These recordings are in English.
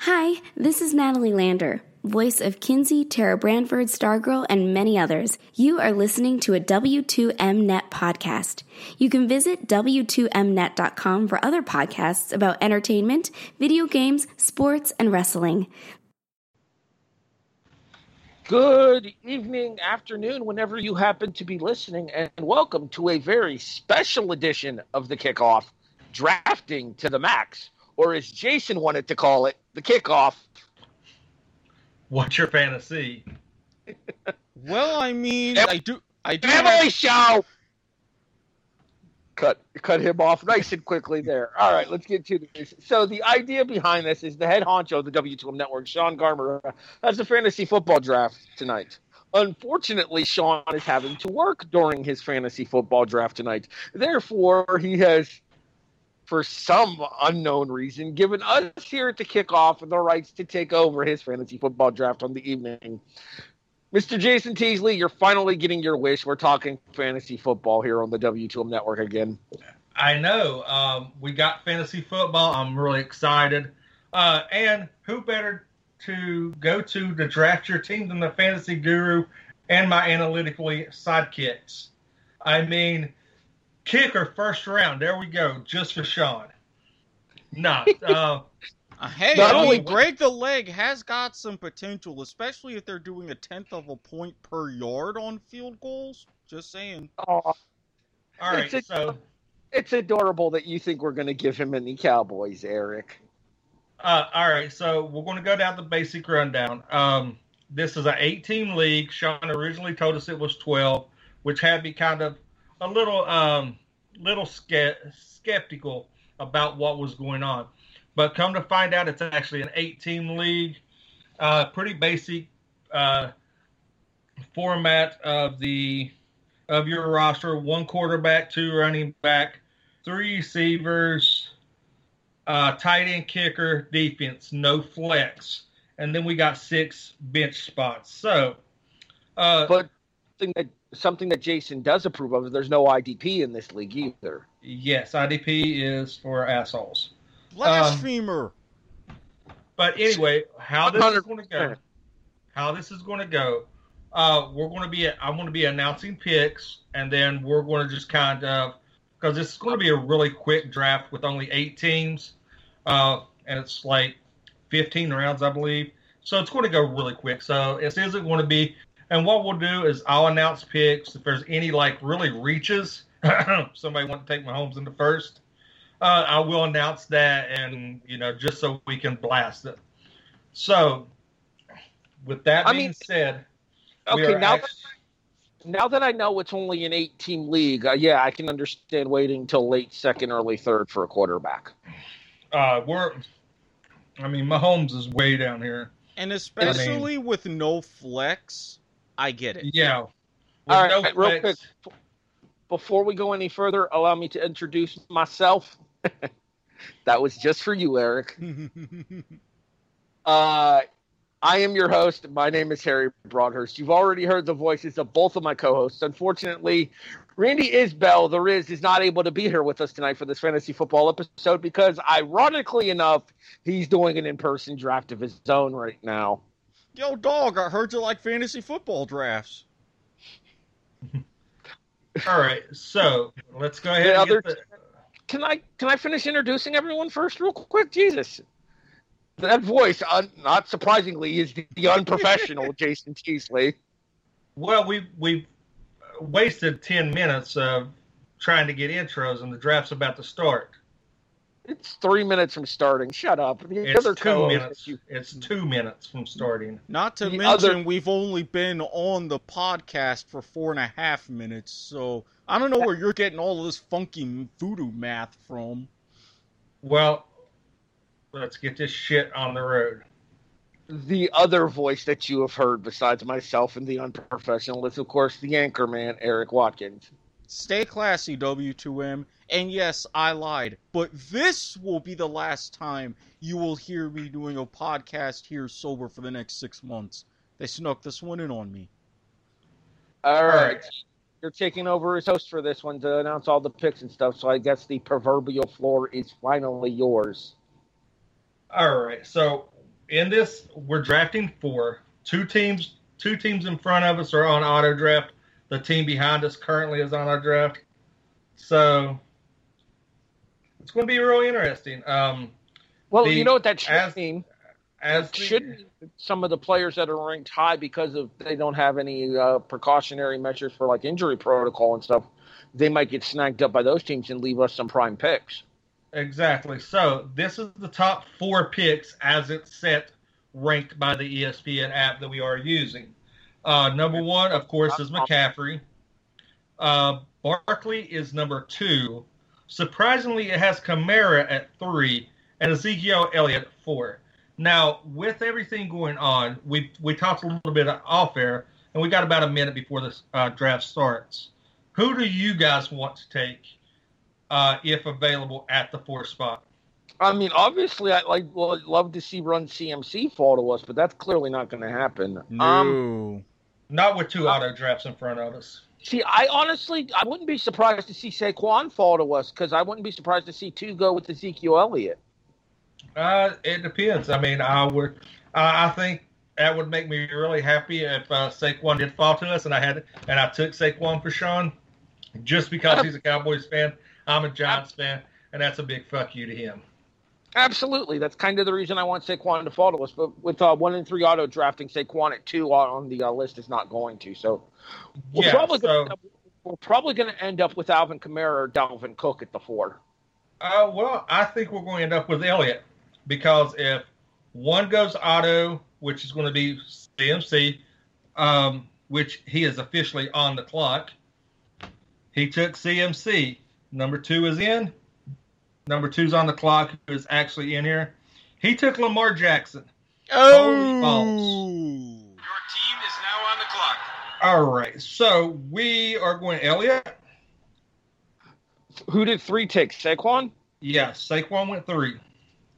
Hi, this is Natalie Lander, voice of Kinsey, Tara Branford, Stargirl, and many others. You are listening to a W2Mnet podcast. You can visit W2Mnet.com for other podcasts about entertainment, video games, sports, and wrestling. Good evening, afternoon, whenever you happen to be listening, and welcome to a very special edition of the kickoff drafting to the max, or as Jason wanted to call it, the kickoff. What's your fantasy? Well, I mean, I do, I do. Family have- show. Cut, cut him off nice and quickly there. All right, let's get to this. So the idea behind this is the head honcho of the W2M network, Sean Garmer, has a fantasy football draft tonight. Unfortunately, Sean is having to work during his fantasy football draft tonight. Therefore, he has, for some unknown reason, given us here at the kickoff the rights to take over his fantasy football draft on the evening. Mr. Jason Teasley, you're finally getting your wish. We're talking fantasy football here on the W2M network again. I know. Um, we got fantasy football. I'm really excited. Uh, and who better to go to to draft your team than the fantasy guru and my analytically sidekicks? I mean, kicker first round. There we go, just for Sean. No, uh, Uh, hey, Not I mean, only- break the leg has got some potential, especially if they're doing a tenth of a point per yard on field goals. Just saying. Oh, all right. It's So, it's adorable that you think we're going to give him any Cowboys, Erik. uh, all right. So we're going to go down the basic rundown. Um, this is an 18 league. Sean originally told us it was 12, which had me kind of a little um, little ske- skeptical about what was going on. But come to find out, it's actually an 18 league. Uh, pretty basic uh, format of the of your roster: one quarterback, two running back, three receivers, uh, tight end, kicker, defense, no flex, and then we got six bench spots. So, uh, But something that something that Jason does approve of there's no IDP in this league either. yes, IDP is for assholes. Blasphemer. But anyway, how this is going to go? How this is going to go? Uh, we're going to be. I'm going to be announcing picks, and then we're going to just kind of because this is going to be a really quick draft with only eight teams, uh, and it's like 15 rounds, I believe. So it's going to go really quick. So it isn't going to be. And what we'll do is I'll announce picks if there's any like really reaches. somebody want to take Mahomes in the first. Uh, I will announce that, and you know, just so we can blast it. So, with that I being mean- said, Okay, now act- that, now that I know it's only an eight team league, uh, yeah, I can understand waiting until late second, early third for a quarterback. uh, we're. I mean, Mahomes is way down here. And especially with no flex, I get it. Yeah. With All right, no real flex- quick, before we go any further, allow me to introduce myself. that was just for you, Erik. Uh, I am your host. My name is Harry Broadhurst. You've already heard the voices of both of my co-hosts. Unfortunately, Randy Isbell, the Riz, is not able to be here with us tonight for this fantasy football episode because, ironically enough, he's doing an in-person draft of his own right now. Yo, dog, I heard you like fantasy football drafts. All right, so let's go ahead. The other- get the, Can I can I finish introducing everyone first, real quick? Jesus, that voice, un, not surprisingly, is the, the unprofessional Jason Teasley. well, we we've wasted ten minutes of trying to get intros, and the draft's about to start. It's three minutes from starting. Shut up. The It's other two minutes. you- It's two minutes from starting. Not to The mention, other- we've only been on the podcast for four and a half minutes, so I don't know where you're getting all of this funky voodoo math from. Well, let's get this shit on the road. the other voice that you have heard besides myself and the unprofessional is, of course, the anchor man, Erik Watkins. Stay classy, W2M. And yes, I lied. But this will be the last time you will hear me doing a podcast here sober for the next six months. They snuck this one in on me. All right. right. You're taking over as host for this one to announce all the picks and stuff, so I guess the proverbial floor is finally yours. All right. So in this, we're drafting four. Two teams, two teams in front of us are on auto draft. The team behind us currently is on our draft. So it's going to be really interesting. Um, Well, The- you know what that should as- mean? as the- should mean some of the players that are ranked high because of they don't have any uh, precautionary measures for like injury protocol and stuff, they might get snagged up by those teams and leave us some prime picks. Exactly. So this is the top four picks as it's set, ranked by the ESPN app that we are using. Uh, number one, of course, is McCaffrey. Uh, Barkley is number two. Surprisingly, it has Kamara at three and Ezekiel Elliott at four. Now, with everything going on, we we talked a little bit off air, and we got about a minute before this uh, draft starts. Who do you guys want to take uh, if available at the fourth spot. I mean, obviously, I like would love to see Run CMC fall to us, but that's clearly not going to happen. No. Um, Not with two auto drafts in front of us. see, I honestly, I wouldn't be surprised to see Saquon fall to us because I wouldn't be surprised to see two go with Ezekiel Elliott. Uh, it depends. I mean, I would, uh, I think that would make me really happy if uh, Saquon did fall to us, and I had, and I took Saquon for Sean, just because he's a Cowboys fan. I'm a Giants fan, and that's a big fuck you to him. Absolutely, that's kind of the reason I want Saquon to fall to us. But with uh, one and three auto drafting, Saquon at two on the uh, list is not going to. So we're yeah. probably so, going to we're probably going to end up with Alvin Kamara or Dalvin Cook at the four. uh, well, I think we're going to end up with Elliott because if one goes auto, which is going to be CMC, um, which he is officially on the clock. He took CMC. Number two is in. Number two's on the clock, who is actually in here. He took Lamar Jackson. Holy balls. Your team is now on the clock. All right, so we are going Elliot. Who did three take? Saquon. Yes, Saquon went three.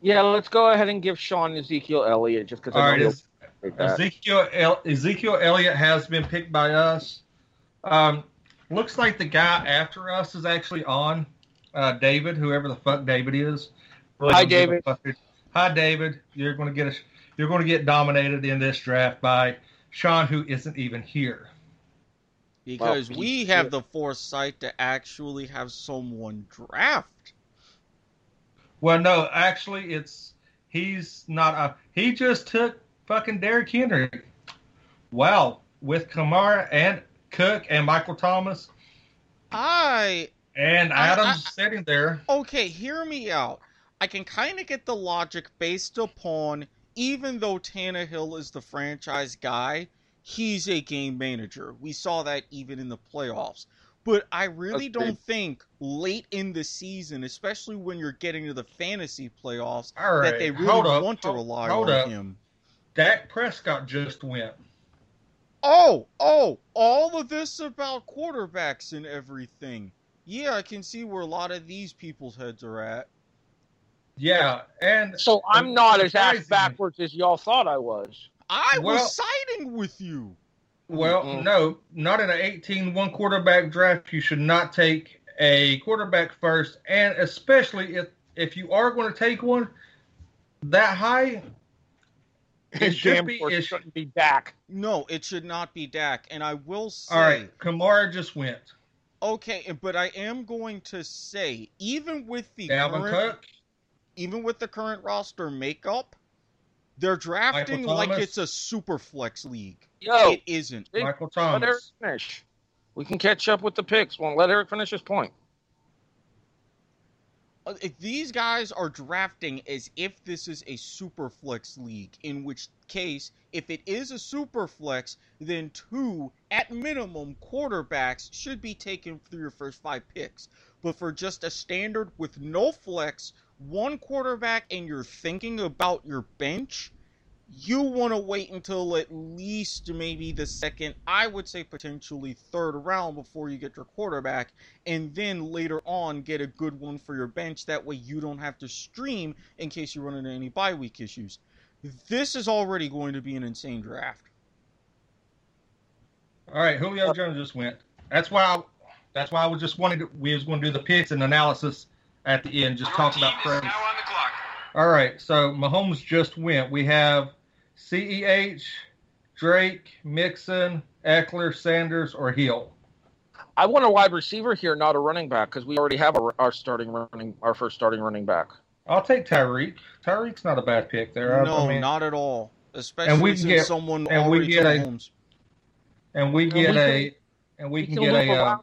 Yeah, let's go ahead and give Sean Ezekiel Elliott just because All I right, know is, he'll take that. Ezekiel El- Ezekiel Elliott has been picked by us. Um, looks like the guy after us is actually on. Uh, David, whoever the fuck David is. Really Hi, don't give a David. Hi, David. You're going to get a, You're going to get dominated in this draft by Sean, who isn't even here. Because Well, we he- have the foresight to actually have someone draft. Well, no, actually, it's he's not. A, he just took fucking Derrick Henry. Wow, with Kamara and Cook and Michael Thomas I and I- Adams I- sitting there. okay, hear me out. I can kind of get the logic based upon even though Tannehill is the franchise guy, he's a game manager. We saw that even in the playoffs. But I really Agreed. don't think late in the season, especially when you're getting to the fantasy playoffs, right, that they really hold up, want to rely on up. him. Dak Prescott just went. Oh, oh, all of this about quarterbacks and everything. Yeah, I can see where a lot of these people's heads are at. Yeah, and So I'm not as ass backwards as y'all thought I was. I Well- was siding with you. well, Mm-mm. no, not in an 18 one quarterback draft. You should not take a quarterback first, and especially if if you are going to take one that high, it should be, it shouldn't be Dak. No, it should not be Dak. And I will say, All right, Kamara just went. Okay, but I am going to say, even with the Dalvin current, Cook. even with the current roster makeup, they're drafting Michael like Thomas? it's a super flex league. Yo, It isn't. Hey, Michael let Erik finish. We can catch up with the picks. Well, let Erik finish his point. Uh, if these guys are drafting as if this is a super flex league, in which case, if it is a super flex, then two, at minimum, quarterbacks should be taken through your first five picks. But for just a standard with no flex, one quarterback, and you're thinking about your bench, you want to wait until at least maybe the second, I would say potentially third round before you get your quarterback and then later on get a good one for your bench. That way you don't have to stream in case you run into any bye week issues. This is already going to be an insane draft. All right, Julio uh, Jones just went. That's why. I, that's why I was just wanted. To, we was going to do the picks and analysis at the end. Just Your talk about is now on the clock. All right, so Mahomes just went. We have CEH, Drake, Mixon, Ekeler, Sanders, or Hill. I want a wide receiver here, not a running back, because we already have a, our starting running, our first starting running back. I'll take Tyreek. Tyreek's not a bad pick there. I- no, I mean, not at all. Especially we can since get- someone and we get a- Mahomes. and we And get we a and we We can can get look a uh,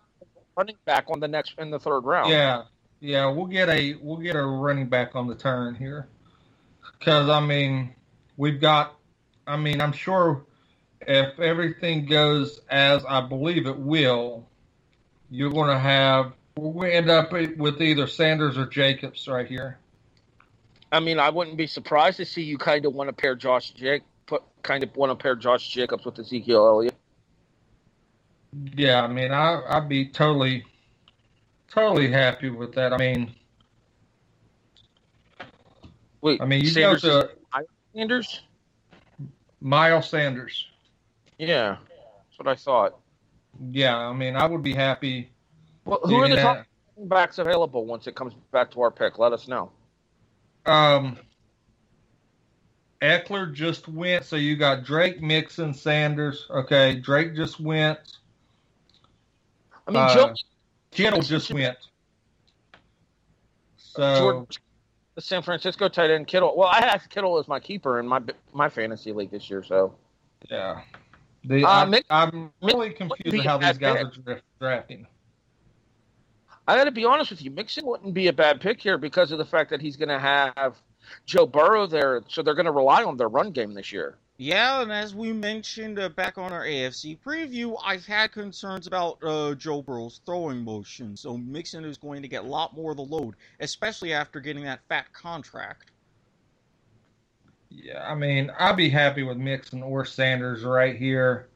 running back on the next in the third round. yeah yeah we'll get a we'll get a running back on the turn here because I mean we've got I mean I'm sure if everything goes as I believe it will, you're going to have we're going to end up with either Sanders or Jacobs right here. I mean, I wouldn't be surprised to see you kind of want to pair Josh Jake, put kind of want to pair Josh Jacobs with Ezekiel Elliott. Yeah, I mean I I'd be totally totally happy with that. I mean Wait, I mean you Sanders go to is Sanders? Miles Sanders. Yeah, that's what I thought. Yeah, I mean I would be happy. Well, who are the top backs available once it comes back to our pick? Let us know. Um, Ekeler just went, so you got Drake, Mixon, Sanders. Okay, Drake just went. I mean, Uh, Joe Kittle just went. So George, the San Francisco tight end Kittle. Well, I had Kittle as my keeper in my my fantasy league this year. So yeah, the, Uh, I, Mix- I'm really confused how these guys are pick. dra- drafting. I got to be honest with you. Mixon wouldn't be a bad pick here because of the fact that he's going to have Joe Burrow there, so they're going to rely on their run game this year. Yeah, and as we mentioned uh, back on our AFC preview, I've had concerns about uh, Joe Burrow's throwing motion, so Mixon is going to get a lot more of the load, especially after getting that fat contract. Yeah, I mean I'd be happy with Mixon or Sanders right here.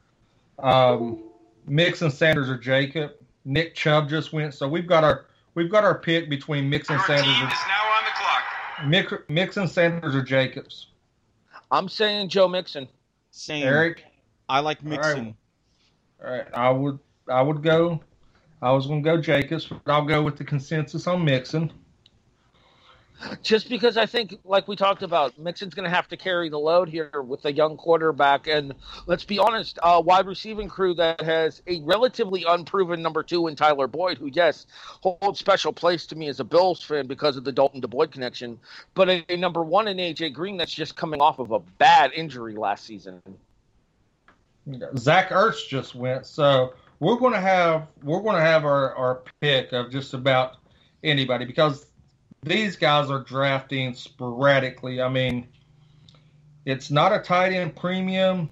Um, Mixon, Sanders, or Jacob. Nick Chubb just went, so we've got our we've got our pick between Mixon, Your Sanders, team or is now on the clock. Mix, Mixon, Sanders, or Jacobs. I'm saying Joe Mixon. Same. Eric, I like All right. Mixon. all right, I would I would go. I was going to go Jacobs, but I'll go with the consensus on Mixon. Just because I think, like we talked about, Mixon's going to have to carry the load here with a young quarterback. And let's be honest, a wide receiving crew that has a relatively unproven number two in Tyler Boyd, who, yes, holds special place to me as a Bills fan because of the Dalton to Boyd connection, but a, a number one in AJ Green that's just coming off of a bad injury last season. Zach Ertz just went, so we're going to have we're going to have our our pick of just about anybody because these guys are drafting sporadically. I mean, it's not a tight end premium.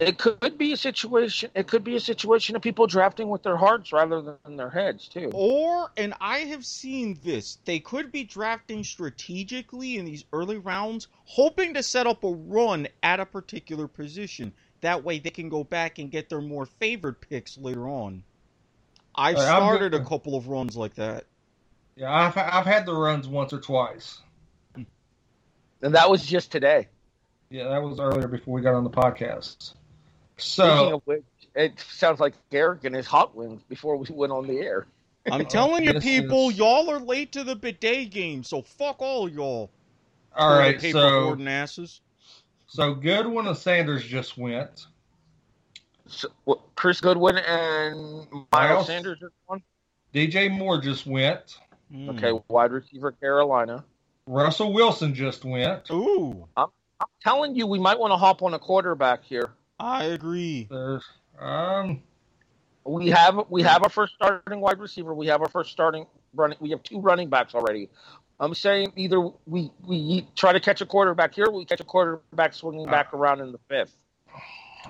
It could be a situation. It could be a situation of people drafting with their hearts rather than their heads too. Or, and I have seen this, they could be drafting strategically in these early rounds, hoping to set up a run at a particular position. That way they can go back and get their more favored picks later on. I've started a couple of runs like that. Yeah, I've I've had the runs once or twice. And that was just today. Yeah, that was earlier before we got on the podcast. Speaking So of which, it sounds like Erik and his hot wings before we went on the air. I'm telling you, people, is- y'all are late to the bidet game, so fuck all y'all. all right, paper so hoarding asses. so Godwin and Sanders just went. So, what, Chris Godwin and Miles Miles? Sanders are on. DJ Moore just went. Mm. Okay, wide receiver Carolina. Russell Wilson just went. Ooh, I'm telling you, we might want to hop on a quarterback here. I agree. There's um We have we have our first starting wide receiver. We have our first starting running. We have two running backs already. I'm saying either we we try to catch a quarterback here, or we catch a quarterback swinging back around in the fifth.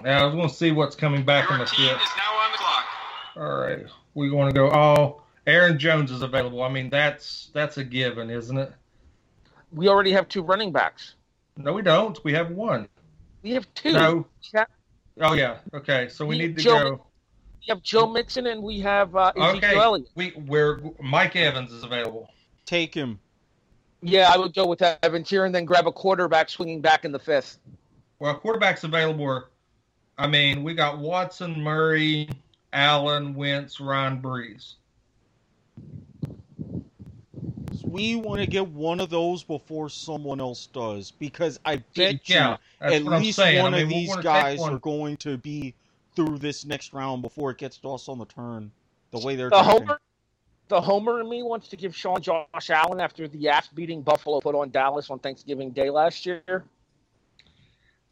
now I was going to see what's coming back in the team fifth. is now on the clock. All right, we want to go. Oh, Aaron Jones is available. I mean, that's that's a given, isn't it? We already have two running backs. No, we don't. We have one. We have two. No. We have, Oh yeah. Okay, so we We- need to Joe- go. we have Joe Mixon and we have uh, Ezekiel Okay, Elliott. we where Mike Evans is available. Take him. Yeah, I would go with Evans here and then grab a quarterback swinging back in the fifth. Well, quarterbacks available. Are, I mean, we got Watson, Murray, Allen, Wentz, Ryan Brees. We want to get one of those before someone else does because I bet Yeah, you at least saying. one I mean, of these guys are going to be through this next round before it gets to us on the turn. The way they're The drafting. homer, the homer in me wants to give Sean Josh Allen after the ass beating Buffalo put on Dallas on Thanksgiving Day last year.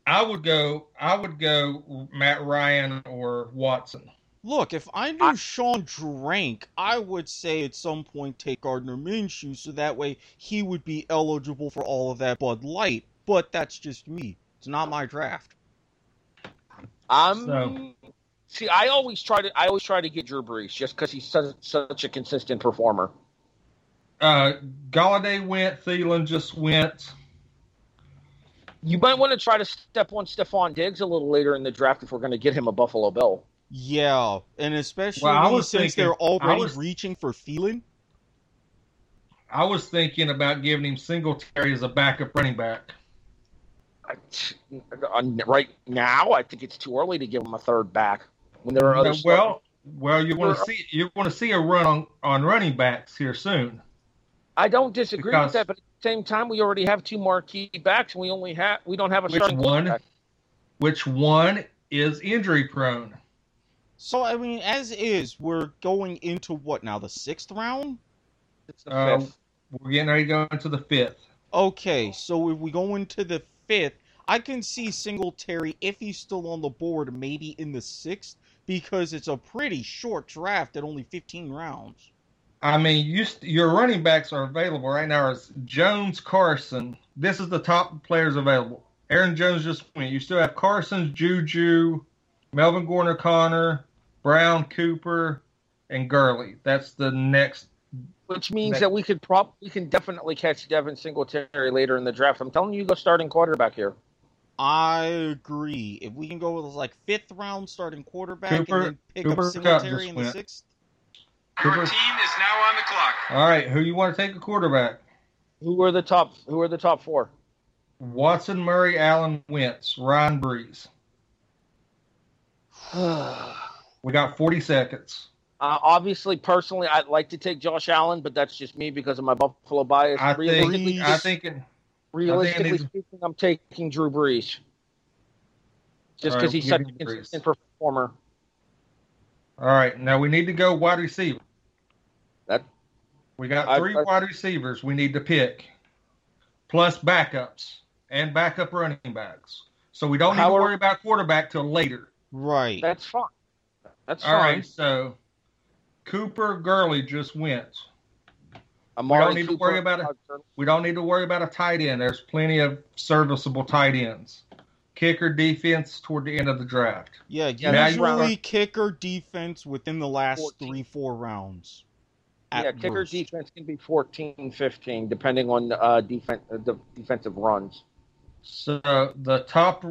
I would go. I would go Matt Ryan or Watson. Look, if I knew I- Sean drank, I would say at some point take Gardner Minshew so that way he would be eligible for all of that Bud Light. But that's just me. It's not my draft. I'm So- see. I always try to. I always try to get Drew Brees just because he's such, such a consistent performer. Uh, Golladay went. Thielen just went. You might want to try to step on Stefon Diggs a little later in the draft if we're going to get him a Buffalo Bill. Yeah, and especially Well, I was since thinking- they're already I was- reaching for Thielen. I was thinking about giving him Singletary as a backup running back. I- on- Right now, I think it's too early to give him a third back when there are other. well, well, you want to see you want to see a run on, on running backs here soon. I don't disagree because- with that, but at the same time, we already have two marquee backs, and we only have we don't have a Which starting one? quarterback. Which one is injury prone? So I mean, as is, we're going into what now? The sixth round? It's the Um, fifth. We're getting ready to go into the fifth. Okay, so if we go into the fifth, I can see Singletary if he's still on the board, maybe in the sixth, because it's a pretty short draft at only 15 rounds. I mean, you st- your running backs are available right now. Is Jones, Carson. This is the top players available. Aaron Jones just went. You still have Carson's Juju, Melvin Gordon, Conner, Brown, Cooper, and Gurley. That's the next. Which means Next. that we could prop we can definitely catch Devin Singletary later in the draft. I'm telling you, go starting quarterback here. I agree. If we can go with like fifth round starting quarterback Cooper- and then pick Cooper up Kupp Singletary in the went. sixth. Your team is now on the clock. All right, who you want to take a quarterback? Who are the top? Who are the top four? Watson, Murray, Allen, Wentz, Ryan Brees. uh, We got 40 seconds. obviously, personally, I'd like to take Josh Allen, but that's just me because of my Buffalo bias. I realistically, think. I think. It, realistically needs- speaking, I'm taking Drew Brees just because right, he's such a give me Brees. consistent performer. all right, now we need to go wide receiver. That We got three I- wide receivers we need to pick, plus backups and backup running backs. So we don't need to worry about quarterback till later. Right. that's fine. That's All fine. right, so Cooper Gurley just went. Amari don't need to worry about it. We don't need to worry about a tight end. There's plenty of serviceable tight ends. Kicker defense toward the end of the draft. Yeah, Yeah, that's usually round- kicker defense within the last 14. three, four rounds. at Yeah, kicker worst. defense can be 14, 15, depending on uh, defen- uh, the defensive runs. So the top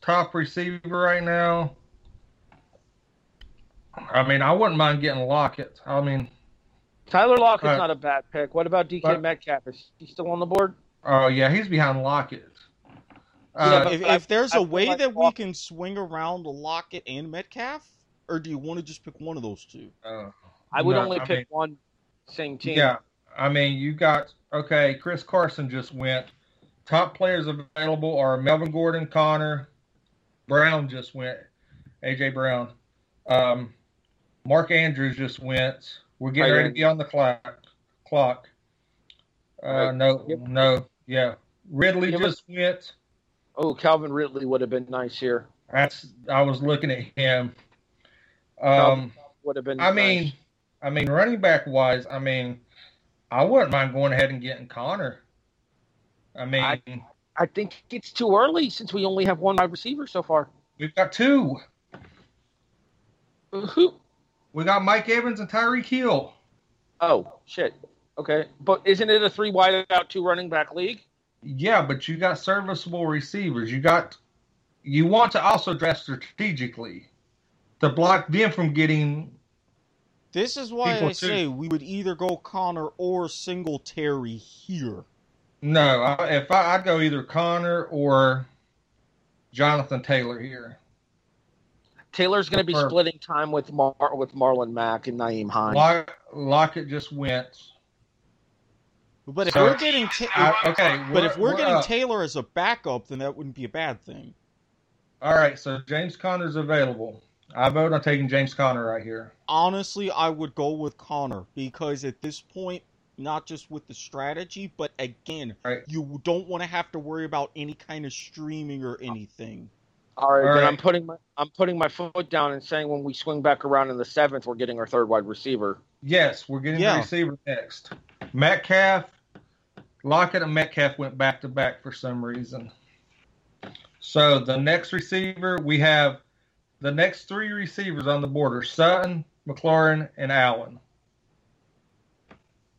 top receiver right now. I mean, I wouldn't mind getting Lockett. I mean, Tyler Lockett's Uh, not a bad pick. What about DK but- Metcalf? Is he still on the board? oh yeah, he's behind Lockett. Uh, but- if, I- if there's I a feel way like that we can swing around Lockett and Metcalf, or do you want to just pick one of those two? uh, I would no, only I pick mean- one same team. Yeah, I mean, you got okay. Chris Carson just went. Top players available are Melvin Gordon, Conner, Brown just went. AJ Brown, um, Mark Andrews just went. We're getting ready to be on the clock. Clock. Uh, no, Yep. no, yeah. Ridley but- just went. Oh, Calvin Ridley would have been nice here. That's I was looking at him. Um, Would have been. I nice. mean, I mean, running back wise, I mean, I wouldn't mind going ahead and getting Conner. I mean, I- I think it's too early since we only have one wide receiver so far. we've got two. Who? We got Mike Evans and Tyreek Hill. Oh shit. Okay, but isn't it a three wide out, two running back league? Yeah, but you got serviceable receivers. You got. You want to also draft strategically to block them from getting. This is why I too. say we would either go Conner or Singletary here. No, I, if I, I'd go either Conner or Jonathan Taylor here. Taylor's going to be Or- splitting time with Mar- with Marlon Mack and Nyheim Hines. Lock, Lockett just went. But if So- we're getting ta- I- okay, but we're- if we're, we're getting up. Taylor as a backup, then that wouldn't be a bad thing. All right, so James Conner's available. I vote on taking James Conner right here. Honestly, I would go with Conner because at this point, not just with the strategy, but again, Right. you don't want to have to worry about any kind of streaming or anything. All right, All then right. I'm putting my I'm putting my foot down and saying when we swing back around in the seventh, we're getting our third wide receiver. Yes, we're getting Yeah. the receiver next. Metcalf, Lockett, and Metcalf went back to back for some reason. So the next receiver, we have the next three receivers on the board are Sutton, McLaurin, and Allen.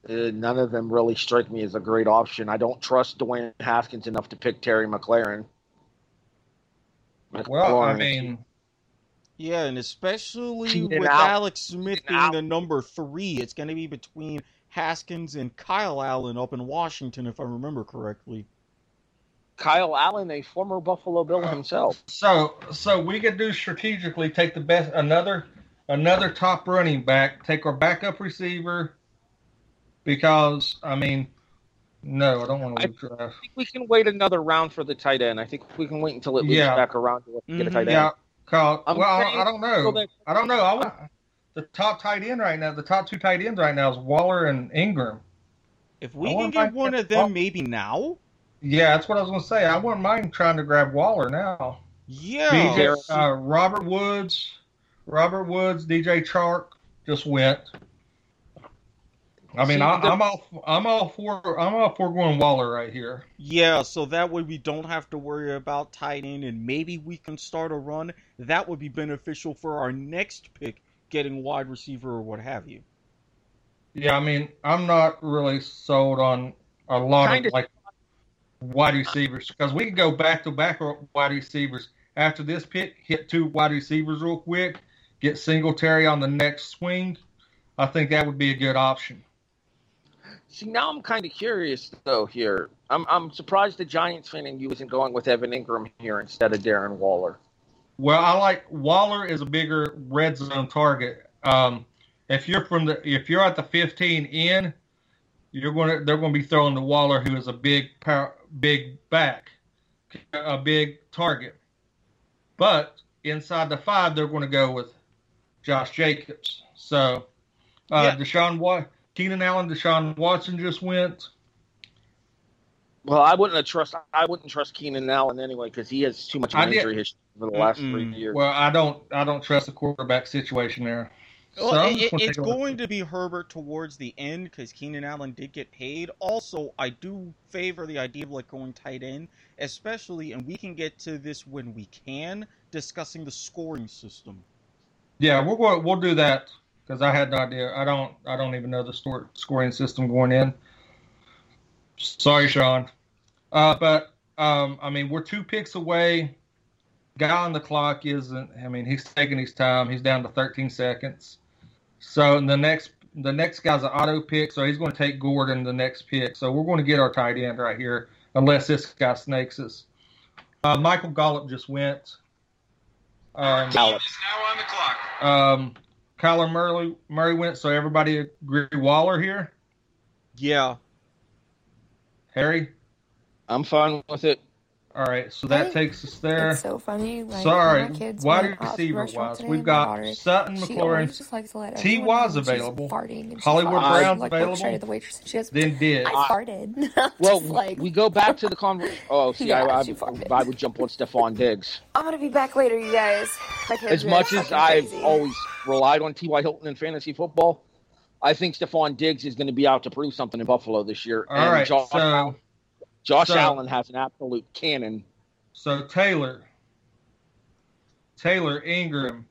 Uh, none of them really strike me as a great option. I don't trust Dwayne Haskins enough to pick Terry McLaurin. Well, I mean, Yeah, and especially with Allen. Alex Smith being Allen. the number three, it's going to be between Haskins and Kyle Allen up in Washington, if I remember correctly. Kyle Allen, a former Buffalo Bill uh, himself. so so we could do strategically take the best another another top running back, take our backup receiver, because I mean, no, I don't want to lose draft. I think we can wait another round for the tight end. I think we can wait until it loops Yeah. back around to get a tight end. Yeah, Kyle. Well, I, I don't know. I don't know. I want the top tight end right now. The top two tight ends right now is Waller and Engram. If we can get one of them ball. maybe now, Yeah, that's what I was going to say. I wouldn't mind trying to grab Waller now. yeah. DJ, uh, Robert Woods, Robert Woods, DJ Chark just went. I mean, See, I, the- I'm all I'm all for I'm all for going Waller right here. Yeah, so that way we don't have to worry about tight end, and maybe we can start a run. That would be beneficial for our next pick, getting wide receiver or what have you. Yeah, I mean, I'm not really sold on a lot Kinda- of like wide receivers because we can go back to back wide receivers after this pick. Hit two wide receivers real quick. Get Singletary on the next swing. I think that would be a good option. See, now I'm kind of curious though. Here, I'm I'm surprised the Giants fan in you isn't going with Evan Engram here instead of Darren Waller. Well, I like Waller is a bigger red zone target. Um, if you're from the if you're at the 15 in, you're going to they're going to be throwing to Waller, who is a big power, big back, a big target. But inside the five, they're going to go with Josh Jacobs. So, uh, Yeah. Deshaun Wat, Keenan Allen, Deshaun Watson just went. Well, I wouldn't have trust. I wouldn't trust Keenan Allen anyway because he has too much of I an did- injury history for the last three Mm-mm. years. Well, I don't I don't trust the quarterback situation there. Well, I'm it- it's take a look. going to be Herbert towards the end because Keenan Allen did get paid. Also, I do favor the idea of like going tight end, especially, and we can get to this when we can, discussing the scoring system. Yeah, we're going. We'll do that because I had no idea. I don't. I don't even know the store, scoring system going in. Sorry, Sean. Uh, but um, I mean, we're two picks away. Guy on the clock isn't. I mean, he's taking his time. He's down to 13 seconds. So the next, the next guy's an auto pick. So he's going to take Gordon the next pick. So we're going to get our tight end right here, unless this guy snakes us. Uh, Michael Gallup just went. Um, Gallup. Is now on the clock. um, Kyler Murray Murray went, so everybody agree Waller here. Yeah, Harry, I'm fine with it. all right, so that Right. takes us there. It's so funny. Like, Sorry, wide went out to the receiver wise, we've got Sutton, McLaurin, always just likes to let T. everyone was know when she's available. Farting and Hollywood like, Brown's like, available. Straight the waitress she has, then did. I farted. Well, like, we go back to the conversation. Oh, see, Yeah, I, I, she. I would jump on Stefon Diggs. I'm gonna be back later, you guys. My kids As much as I've crazy. always relied on T.Y. Hilton in fantasy football, I think Stefon Diggs is going to be out to prove something in Buffalo this year. All and right, Josh, so Josh so- Allen has an absolute cannon. so Taylor, Taylor Ingram,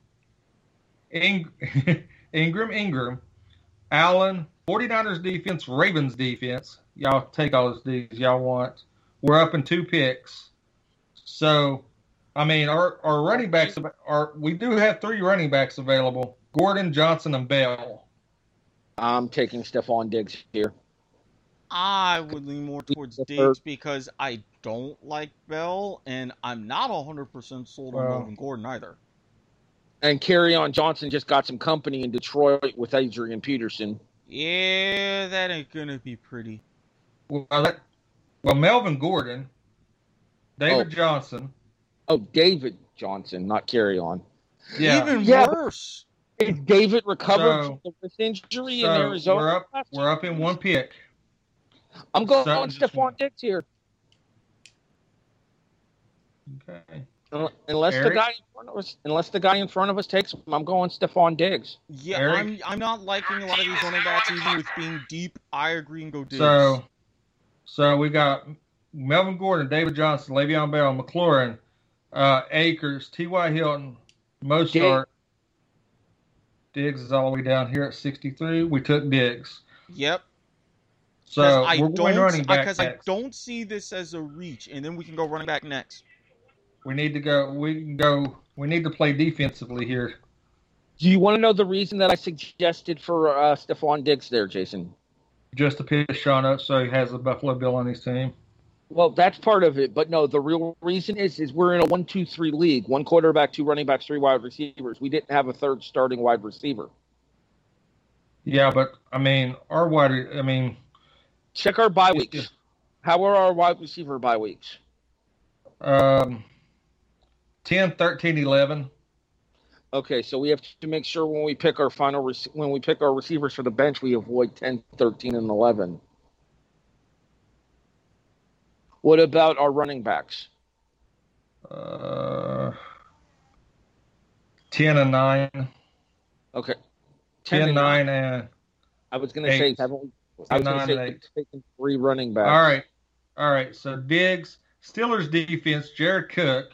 Ing, Ingram Ingram, Allen, 49ers defense, Ravens defense. Y'all take all those D's y'all want. We're up in two picks. So, I mean, our, our running backs are, we do have three running backs available Gordon, Johnson, and Bell. I'm taking Stefon Diggs here. I would lean more towards Diggs because I don't like Bell, and I'm not 100% sold on Well- Melvin Gordon either. And Kerryon Johnson just got some company in Detroit with Adrian Peterson. Yeah, that ain't gonna be pretty. Well, that, well, Melvin Gordon, David Oh. Johnson. Oh, David Johnson, not Kerryon. Yeah. Even Yeah. worse. Is David recovered So- from the wrist injury in Arizona? we're up. We're up in one pick. I'm going so- on Stefon Diggs here. Okay. Unless the guy in front of us, unless the guy in front of us takes him, I'm going Stefon Diggs. Yeah, Erik? I'm I'm not liking a lot of these running backs, even with being deep. I agree and go Diggs. So, so we got Melvin Gordon, David Johnson, Le'Veon Bell, McLaurin, uh, Akers, T.Y. Hilton, Mostert. Diggs is all the way down here at 63. We took Diggs. yep. So I we're going running don't back because I don't see this as a reach, and then we can go running back next. We need to go. We can go. We need to play defensively here. Do you want to know the reason that I suggested for uh, Stefon Diggs there, Jason? Just to piss Sean up so he has a Buffalo Bill on his team. Well, that's part of it, but no, the real reason is is we're in a one two three league, one quarterback, two running backs, three wide receivers. We didn't have a third starting wide receiver. Yeah, but I mean, our wide. I mean, Check our bye weeks. How are our wide receiver bye weeks? um, 10, 13, 11. Okay, so we have to make sure when we pick our final rec- when we pick our receivers for the bench, we avoid 10, 13, and 11. What about our running backs? Uh, 10 and 9. Okay, 10, and 9, and. I was going to say haven't we? I was going to say taken three running backs. All right. All right. So Diggs, Steelers defense, Jared Cook.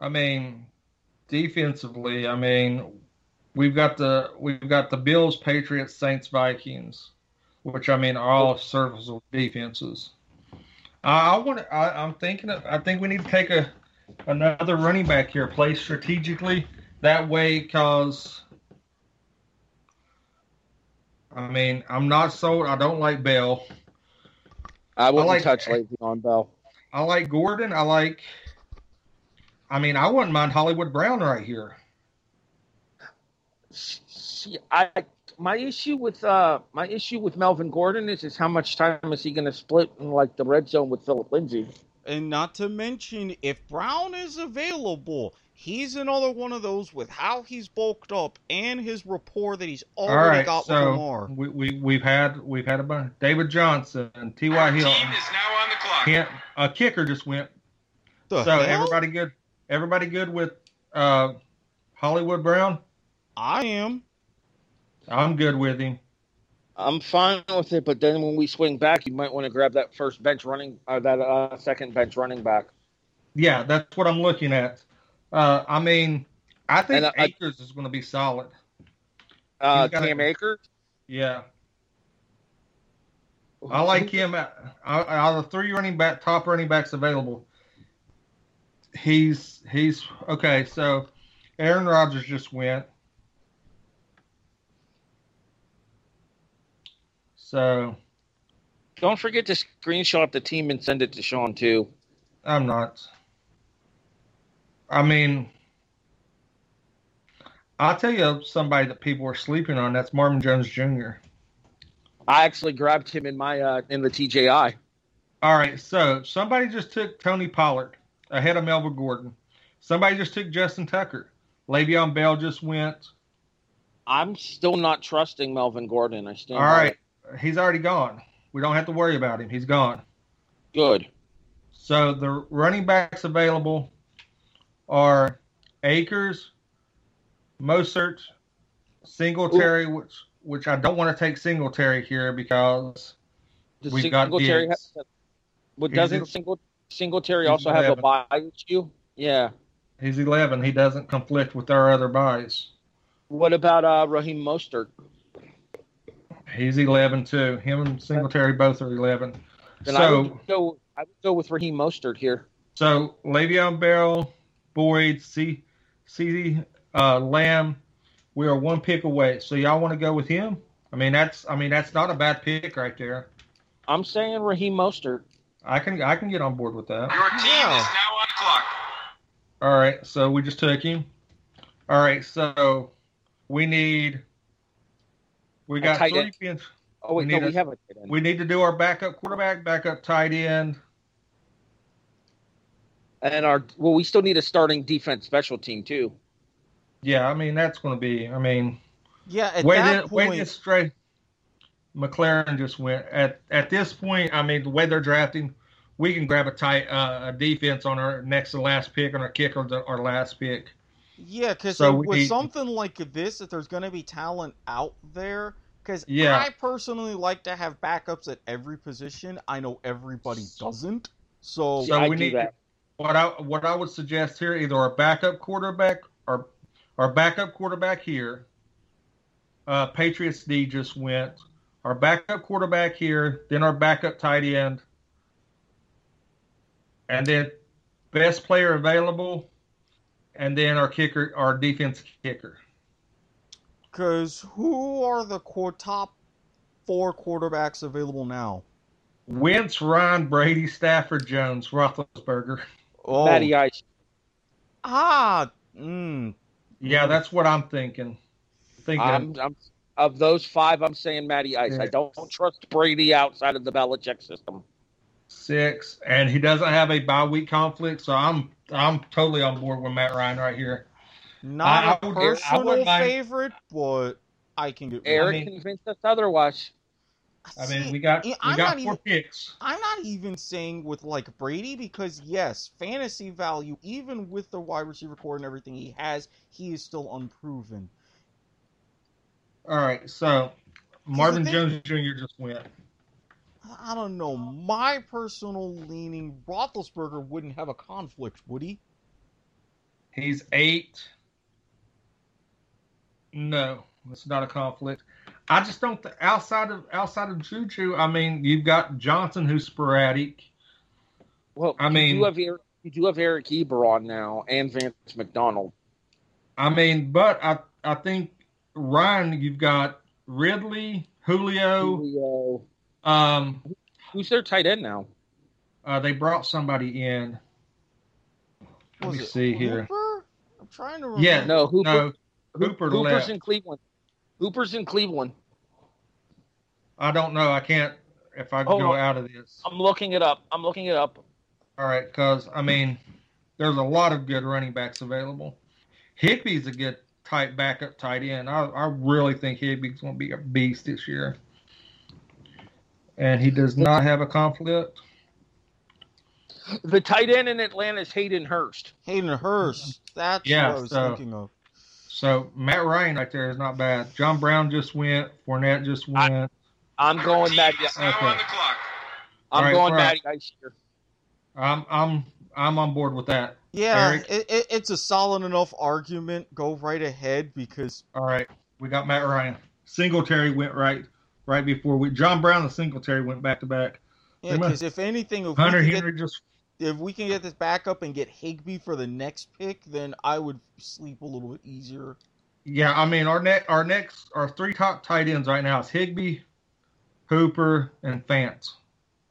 I mean, defensively, I mean, we've got the we've got the Bills, Patriots, Saints, Vikings, which I mean are all serviceable defenses. I, I want. I, I'm thinking. Of, I think we need to take a another running back here, play strategically that way, because I mean, I'm not sold. I don't like Bell. I wouldn't like- touch Le'Veon on Bell. I like Gordon. I like. I mean, I wouldn't mind Hollywood Brown right here. See, I my issue with uh my issue with Melvin Gordon is is how much time is he going to split in like the red zone with Philip Lindsay? And not to mention, if Brown is available, he's another one of those with how he's bulked up and his rapport that he's already right, got with Lamar. we, we we've had we've had a bunch. David Johnson, and T.Y. Our team is now on the clock. Kent, a kicker just went. The so hell? everybody good. Everybody good with uh, Hollywood Brown. I am. I'm good with him. I'm fine with it, but then when we swing back, you might want to grab that first bench running uh, that uh, second bench running back. Yeah, that's what I'm looking at. Uh, I mean, I think And I- Akers is going to be solid. Uh, got a- Cam Akers. Yeah, I like him. Out out of the three running back, top running backs available, he's he's okay. So Aaron Rodgers just went. So Don't forget to screenshot the team and send it to Sean too. I'm not. I mean, I'll tell you somebody that people are sleeping on. That's Marvin Jones Jr. I actually grabbed him in my uh, in the TJI. All right, so somebody just took Tony Pollard ahead of Melvin Gordon. Somebody just took Justin Tucker. Le'Veon Bell just went. I'm still not trusting Melvin Gordon. I stand All right. He's already gone. We don't have to worry about him. He's gone. Good. So the running backs available are Akers, Mostert, Singletary, which which I don't want to take Singletary here because Does We've got Singletary Diggs. have, well, doesn't Single, Singletary he's also have a 11. bye issue? Yeah. he's 11. He doesn't conflict with our other buys. What about uh, Raheem Mostert? He's 11 too. Him and Singletary both are 11. Then I so would go. I would go with Raheem Mostert here. so Le'Veon Bell, Boyd, C, C, uh, Lamb, we are one pick away. So y'all want to go with him? I mean that's I mean that's not a bad pick right there. I'm saying Raheem Mostert. I can I can get on board with that. Your team Yeah. is now on the clock. All right, so we just took him. All right, so we need We got tight three end. Oh wait, We no, need we a- have a tight end. We need to do our backup quarterback, backup tight end. and our well, we still need a starting defense special team too. Yeah, I mean that's going to be. I mean, Yeah, at way that this, way point, straight. McLaurin just went at at this point. I mean, the way they're drafting, we can grab a tight uh, a defense on our next to last pick on our kicker, the, our last pick. Yeah, because So with we- something like this, if there's going to be talent out there, because Yeah. I personally like to have backups at every position. I know everybody doesn't. So, So I we do need that. what I what I would suggest here either our backup quarterback or our backup quarterback here. Uh, Patriots D just went. Our backup quarterback here, then our backup tight end, and then best player available, and then our kicker, our defense kicker. because who are the qu- top four quarterbacks available now? Wentz, Ryan, Brady, Stafford, Jones, Roethlisberger. Oh, Matty Ice. ah, mm, Yeah, that's what I'm thinking. Thinking. I'm, I'm of those five. I'm saying Matty Ice. I don't trust Brady outside of the Belichick system. Six, and he doesn't have a bye week conflict, so I'm I'm totally on board with Matt Ryan right here. not I- a I would- I personal favorite, but I can get. Erik mean- convinced us otherwise. I mean, See, we got we I'm got not four even- picks. I'm not even saying with like Brady because yes, fantasy value, even with the wide receiver core and everything he has, he is still unproven. All right, so Marvin thing- Jones Jr. just went. I don't know. My personal leaning, Roethlisberger wouldn't have a conflict, would he? He's eight. No, it's not a conflict. I just don't. Th- outside of outside of Juju, I mean, you've got Johnson who's sporadic. Well, I you mean- do have Eric, you do have Eric Ebron now and Vance McDonald. I mean, but I I think Ryan, you've got Ridley, Julio. Julio. Um, Who's their tight end now? uh, they brought somebody in. Let Was me it see here. I'm trying to remember. Yeah, No, Hooper. no, Hooper Hooper's left. in Cleveland. Hooper's in Cleveland. I don't know. I can't. If I Hold go on. out of this, I'm looking it up. I'm looking it up. all right, because I mean, there's a lot of good running backs available. Higbee's a good tight backup tight end. I, I really think Higbee's going to be a beast this year, and he does not have a conflict. The tight end in Atlanta is Hayden Hurst. Hayden Hurst. That's Yeah, what I was so- thinking of. So Matt Ryan right there is not bad. John Brown just went. Fournette just went. I'm going Team Matty. is Okay. on the clock. I'm All right, going all right. Matty Ice here. I'm I'm I'm on board with that. Yeah, it, it, it's a solid enough argument. Go right ahead because All right, we got Matt Ryan. Singletary went right right before we. John Brown and Singletary went back to back. yeah, Come on. 'cause if anything, if we, Hunter can Henry get, just if we can get this back up and get Higbee for the next pick, then I would sleep a little bit easier. yeah. I mean our next our next our three top tight ends right now is Higbee, Hooper, and Vance.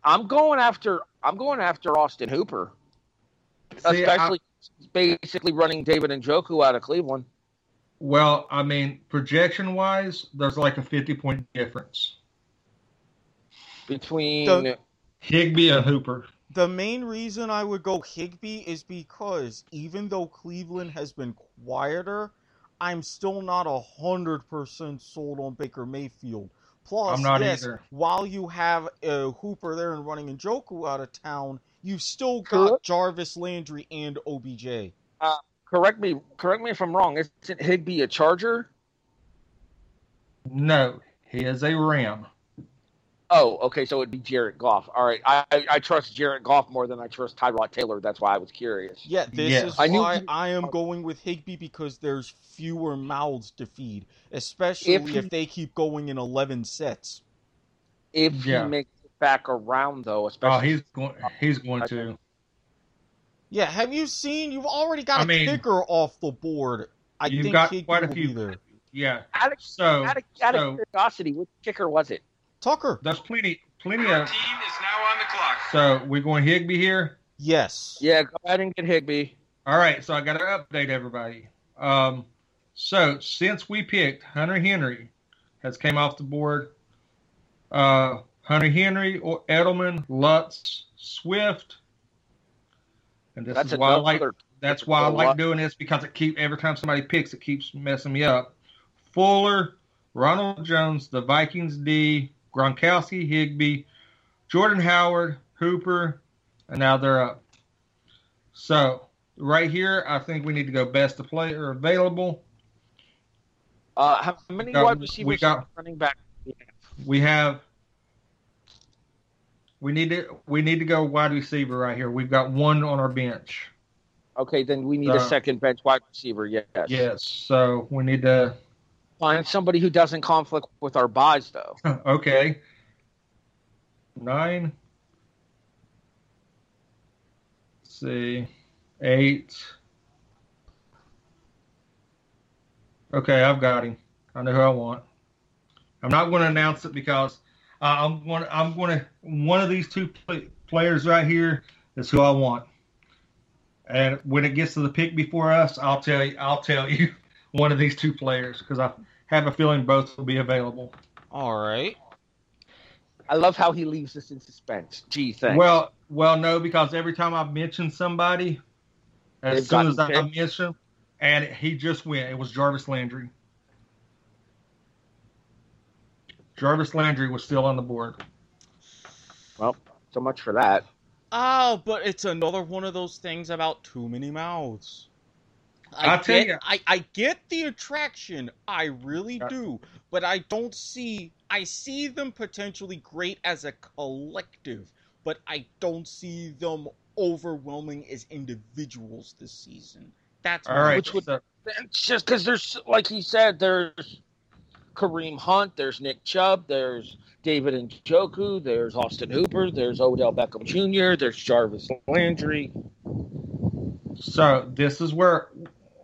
I'm going after. I'm going after Austin Hooper, See, I- especially basically running David Njoku out of Cleveland. Well, I mean projection wise, there's like a 50 point difference. Between The- Higbee and Hooper. The main reason I would go Higbee is because even though Cleveland has been quieter, I'm still not a hundred percent sold on Baker Mayfield. Plus, I'm not yes, either. while you have uh, Hooper there and running Njoku out of town, you've still got Correct. Jarvis Landry and OBJ. Correct me, correct me if I'm wrong. Isn't Higbee a Charger? No, he is a Ram. Oh, okay. So it'd be Jared Goff. All right. I, I, I trust Jared Goff more than I trust Tyrod Taylor. That's why I was curious. Yeah, this Yes. is I knew why he- I am going with Higbee because there's fewer mouths to feed, especially if, he- they keep going in 11 sets. If Yeah. he makes it back around, though, especially Oh, especially he's going. He's going to. Yeah, have you seen? You've already got I a mean, kicker off the board. I you've think got Higbee quite a few. there. Yeah. out of, So, out of, out of so curiosity, which kicker was it? Tucker. there's plenty, plenty Your of. team is now on the clock. So we're going Higbee here. Yes. Yeah, go ahead and get Higbee. All right. So I got to update everybody. Um, so since we picked Hunter Henry, has came off the board. Uh, Hunter Henry, or Edelman, Lutz, Swift. And this That's is why I like that's why I like doing this because it keep every time somebody picks, it keeps messing me up. Fuller, Ronald Jones, the Vikings D, Gronkowski, Higbee, Jordan Howard, Hooper, and now they're up. So right here, I think we need to go best of player available. Uh, how many got- wide we receivers got- running back? We have we need to we need to go wide receiver right here. We've got one on our bench. Okay, then we need Uh, a second bench wide receiver. Yes. Yes, so we need to Find somebody who doesn't conflict with our buys, though. okay. Nine. Let's see. Eight. Okay, I've got him. I know who I want. I'm not going to announce it because uh, I'm going. To, I'm going to one of these two pl- players right here is who I want. And when it gets to the pick before us, I'll tell you. I'll tell you one of these two players because I have a feeling both will be available. All right. I love how he leaves us in suspense. Gee, thanks. Well, well, no, because every time I mention somebody, as They've soon as I gotten picked. mention, and he just went. It was Jarvis Landry. Jarvis Landry was still on the board. well, so much for that. Oh, but it's another one of those things about too many mouths. I I'll tell get, you. I, I get the attraction, I really do, but I don't see. I see them potentially great as a collective, but I don't see them overwhelming as individuals this season. That's All my right, Which would- so- It's just because there's, like he said, there's Kareem Hunt, there's Nick Chubb, there's David Njoku, there's Austin Hooper, there's Odell Beckham Jr., there's Jarvis Landry. So this is where,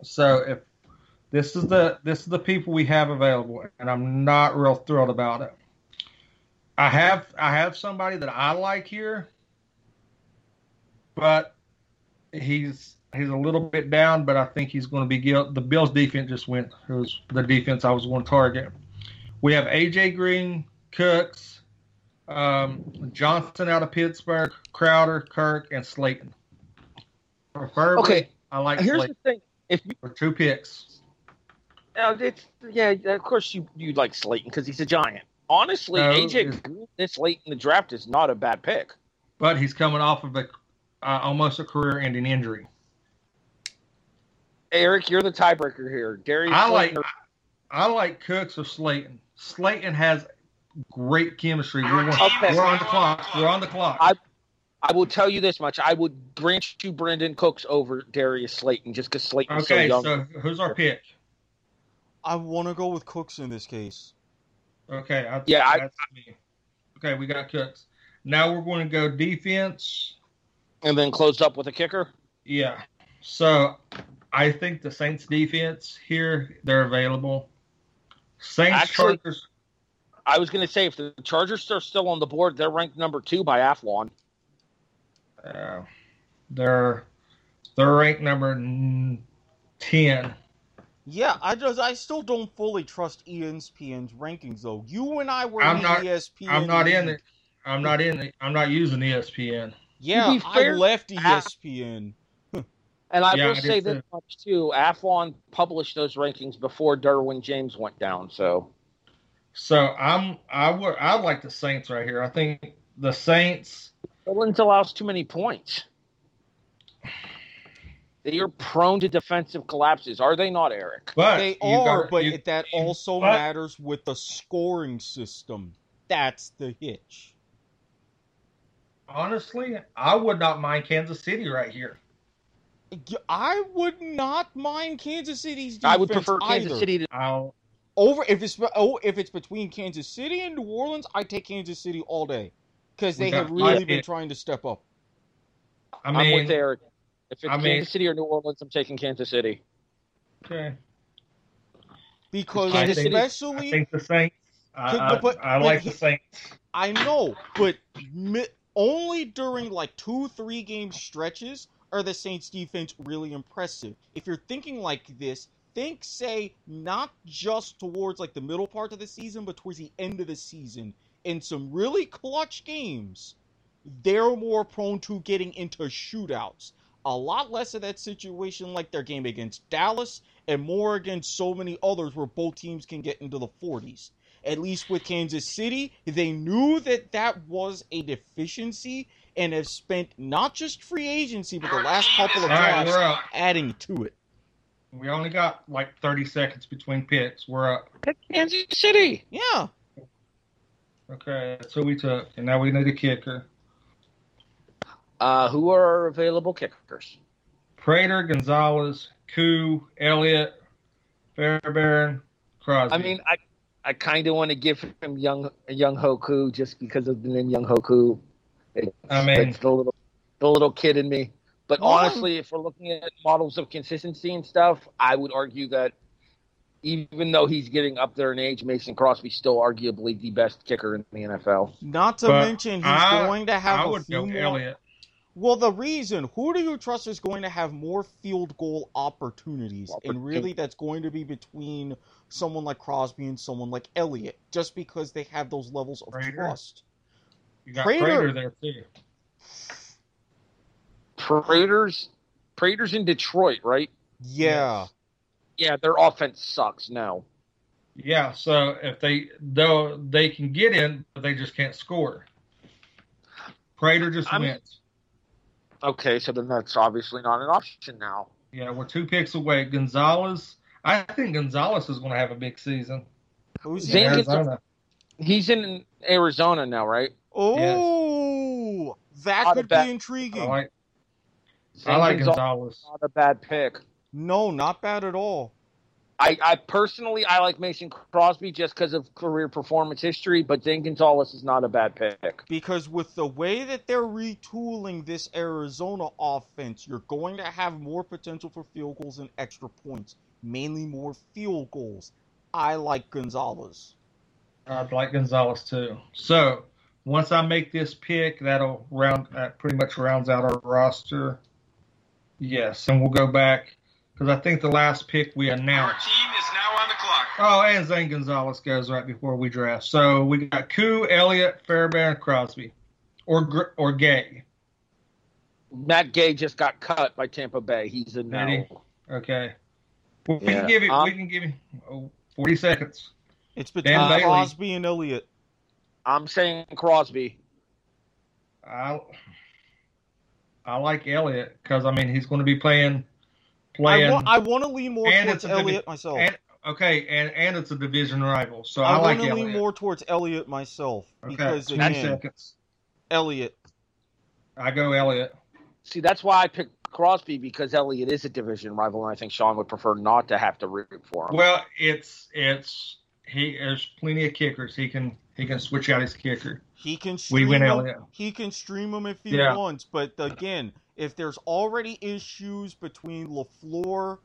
so if this is the this is the people we have available, and I'm not real thrilled about it. I have I have somebody that I like here, but he's he's a little bit down. But I think he's going to be guilt. The Bills defense just went. It was the defense I was going to target. We have AJ Green, Cooks, um, Johnson out of Pittsburgh, Crowder, Kirk, and Slayton. Preferably, Okay, I like Here's Slayton the thing. If you, for two picks. uh, it's, yeah, of course you you like Slayton because he's a giant. Honestly, No, AJ Green this late in the draft is not a bad pick. But he's coming off of a uh, almost a career-ending injury. Erik, you're the tiebreaker here. Darius I like Slayton or- I like Cooks or Slayton. Slayton has great chemistry. We're, on- Okay. we're on the clock. We're on the clock. I- I will tell you this much: I would grant you Brandin Cooks over Darius Slayton just because Slayton's okay, so young. Okay, so who's our pick? I want to go with Cooks in this case. Okay, I, Yeah, I- me. Okay, we got Cooks. Now we're going to go defense. and then closed up with a kicker. Yeah. So I think the Saints defense here they're available. Saints Actually- Chargers. I was going to say if the Chargers are still on the board, they're ranked number two by Athlon. Uh, they're they're ranked number ten. Yeah, I just I still don't fully trust ESPN's rankings though. You and I were I'm in not- ESPN. I'm not in league. it. I'm not in it. I'm not using ESPN. Yeah, fair, I left. ESPN. And I Yeah, will I say this too. much too: Athlon published those rankings before Derwin James went down. So So I'm I would I like the Saints right here. I think the Saints. Orleans allows too many points. They are prone to defensive collapses, are they not, Erik? But They are, got- but you- that you- also but- matters with the scoring system. That's the hitch. honestly, I would not mind Kansas City right here. Y- I would not mind Kansas City's defense I would prefer Kansas either. City to. I'll over if it's oh if it's between Kansas City and New Orleans. I take Kansas City all day because they have really I- been trying to step up. I I'm mean with Erik. If it's I mean- Kansas City or New Orleans, I'm taking Kansas City. okay. Because Kansas City- especially I think the Saints. I, I, but- I like he- the Saints. I know, but mi- only during like two, three game stretches are the Saints defense really impressive. If you're thinking like this, think, say, not just towards like the middle part of the season, but towards the end of the season, in some really clutch games, they're more prone to getting into shootouts. A lot less of that situation like their game against Dallas, and more against so many others where both teams can get into the 40s. At least with Kansas City, they knew that that was a deficiency and have spent not just free agency, but the last couple of All right, drafts we're adding to it. We only got like 30 seconds between picks. We're up. Pick Kansas City. Yeah. Okay, that's who we took. And now we need a kicker. Uh, who are our available kickers? Prater, Gonzalez, Koo, Elliott, Fairbairn, Crosby. I mean, I I kind of want to give him young Younghoe Koo just because of the name Younghoe Koo. It's, I mean- it's the little the little kid in me. But honestly, if we're looking at models of consistency and stuff, I would argue that even though he's getting up there in age, Mason Crosby's still arguably the best kicker in the NFL. Not to But mention he's I- going to have I a would few more. Elliott. Well, the reason who do you trust is going to have more field goal opportunities, and really that's going to be between someone like Crosby and someone like Elliott, just because they have those levels of Prater. trust. You got Prater- Prater, there too. Prater's Prater's in Detroit, right? Yeah. Yeah, their offense sucks now. Yeah, so if they though they can get in, but they just can't score. Prater just I'm- wins. Okay, so then that's obviously not an option now. Yeah, we're two picks away. Gonzalez. I think Gonzalez is going to have a big season. Who's in? gets a- Arizona. He's in Arizona now, right? Oh, that Not could bad- be I intriguing. like I like Gonzalez Gonzalez. Not a bad pick. No, not bad at all. I, I personally I like Mason Crosby just because of career performance history, but Zane Gonzalez is not a bad pick. Because with the way that they're retooling this Arizona offense, you're going to have more potential for field goals and extra points, mainly more field goals. I like Gonzalez. I'd like Gonzalez too. So once I make this pick, that'll round that pretty much rounds out our roster. Yes, and we'll go back because I think the last pick we Your announced. team is now on the clock. Oh, and Zane Gonzalez goes right before we draft. So we got Koo, Elliott, Fairbairn, Crosby, or or Gay. Matt Gay just got cut by Tampa Bay. He's a Did he? Okay. Well, we Yeah, can give you. um, we can give you oh, forty seconds. It's between Dan Bailey. Crosby and Elliott. I'm saying Crosby. I I like Elliott because I mean he's going to be playing I playing. I want to lean more and towards it's a divi- myself. and, okay, and and it's a division rival, so I, I, like want to Elliott. lean more towards Elliott myself okay, because 20 again, seconds. Elliott. I go Elliott. See, that's why I picked Crosby because Elliott is a division rival, and I think Sean would prefer not to have to root for him. Well, it's it's he. There's plenty of kickers. He can he can switch out his kicker. He can We stream win him. Elliott. He can stream him if he Yeah. wants. But again, if there's already issues between Lafleur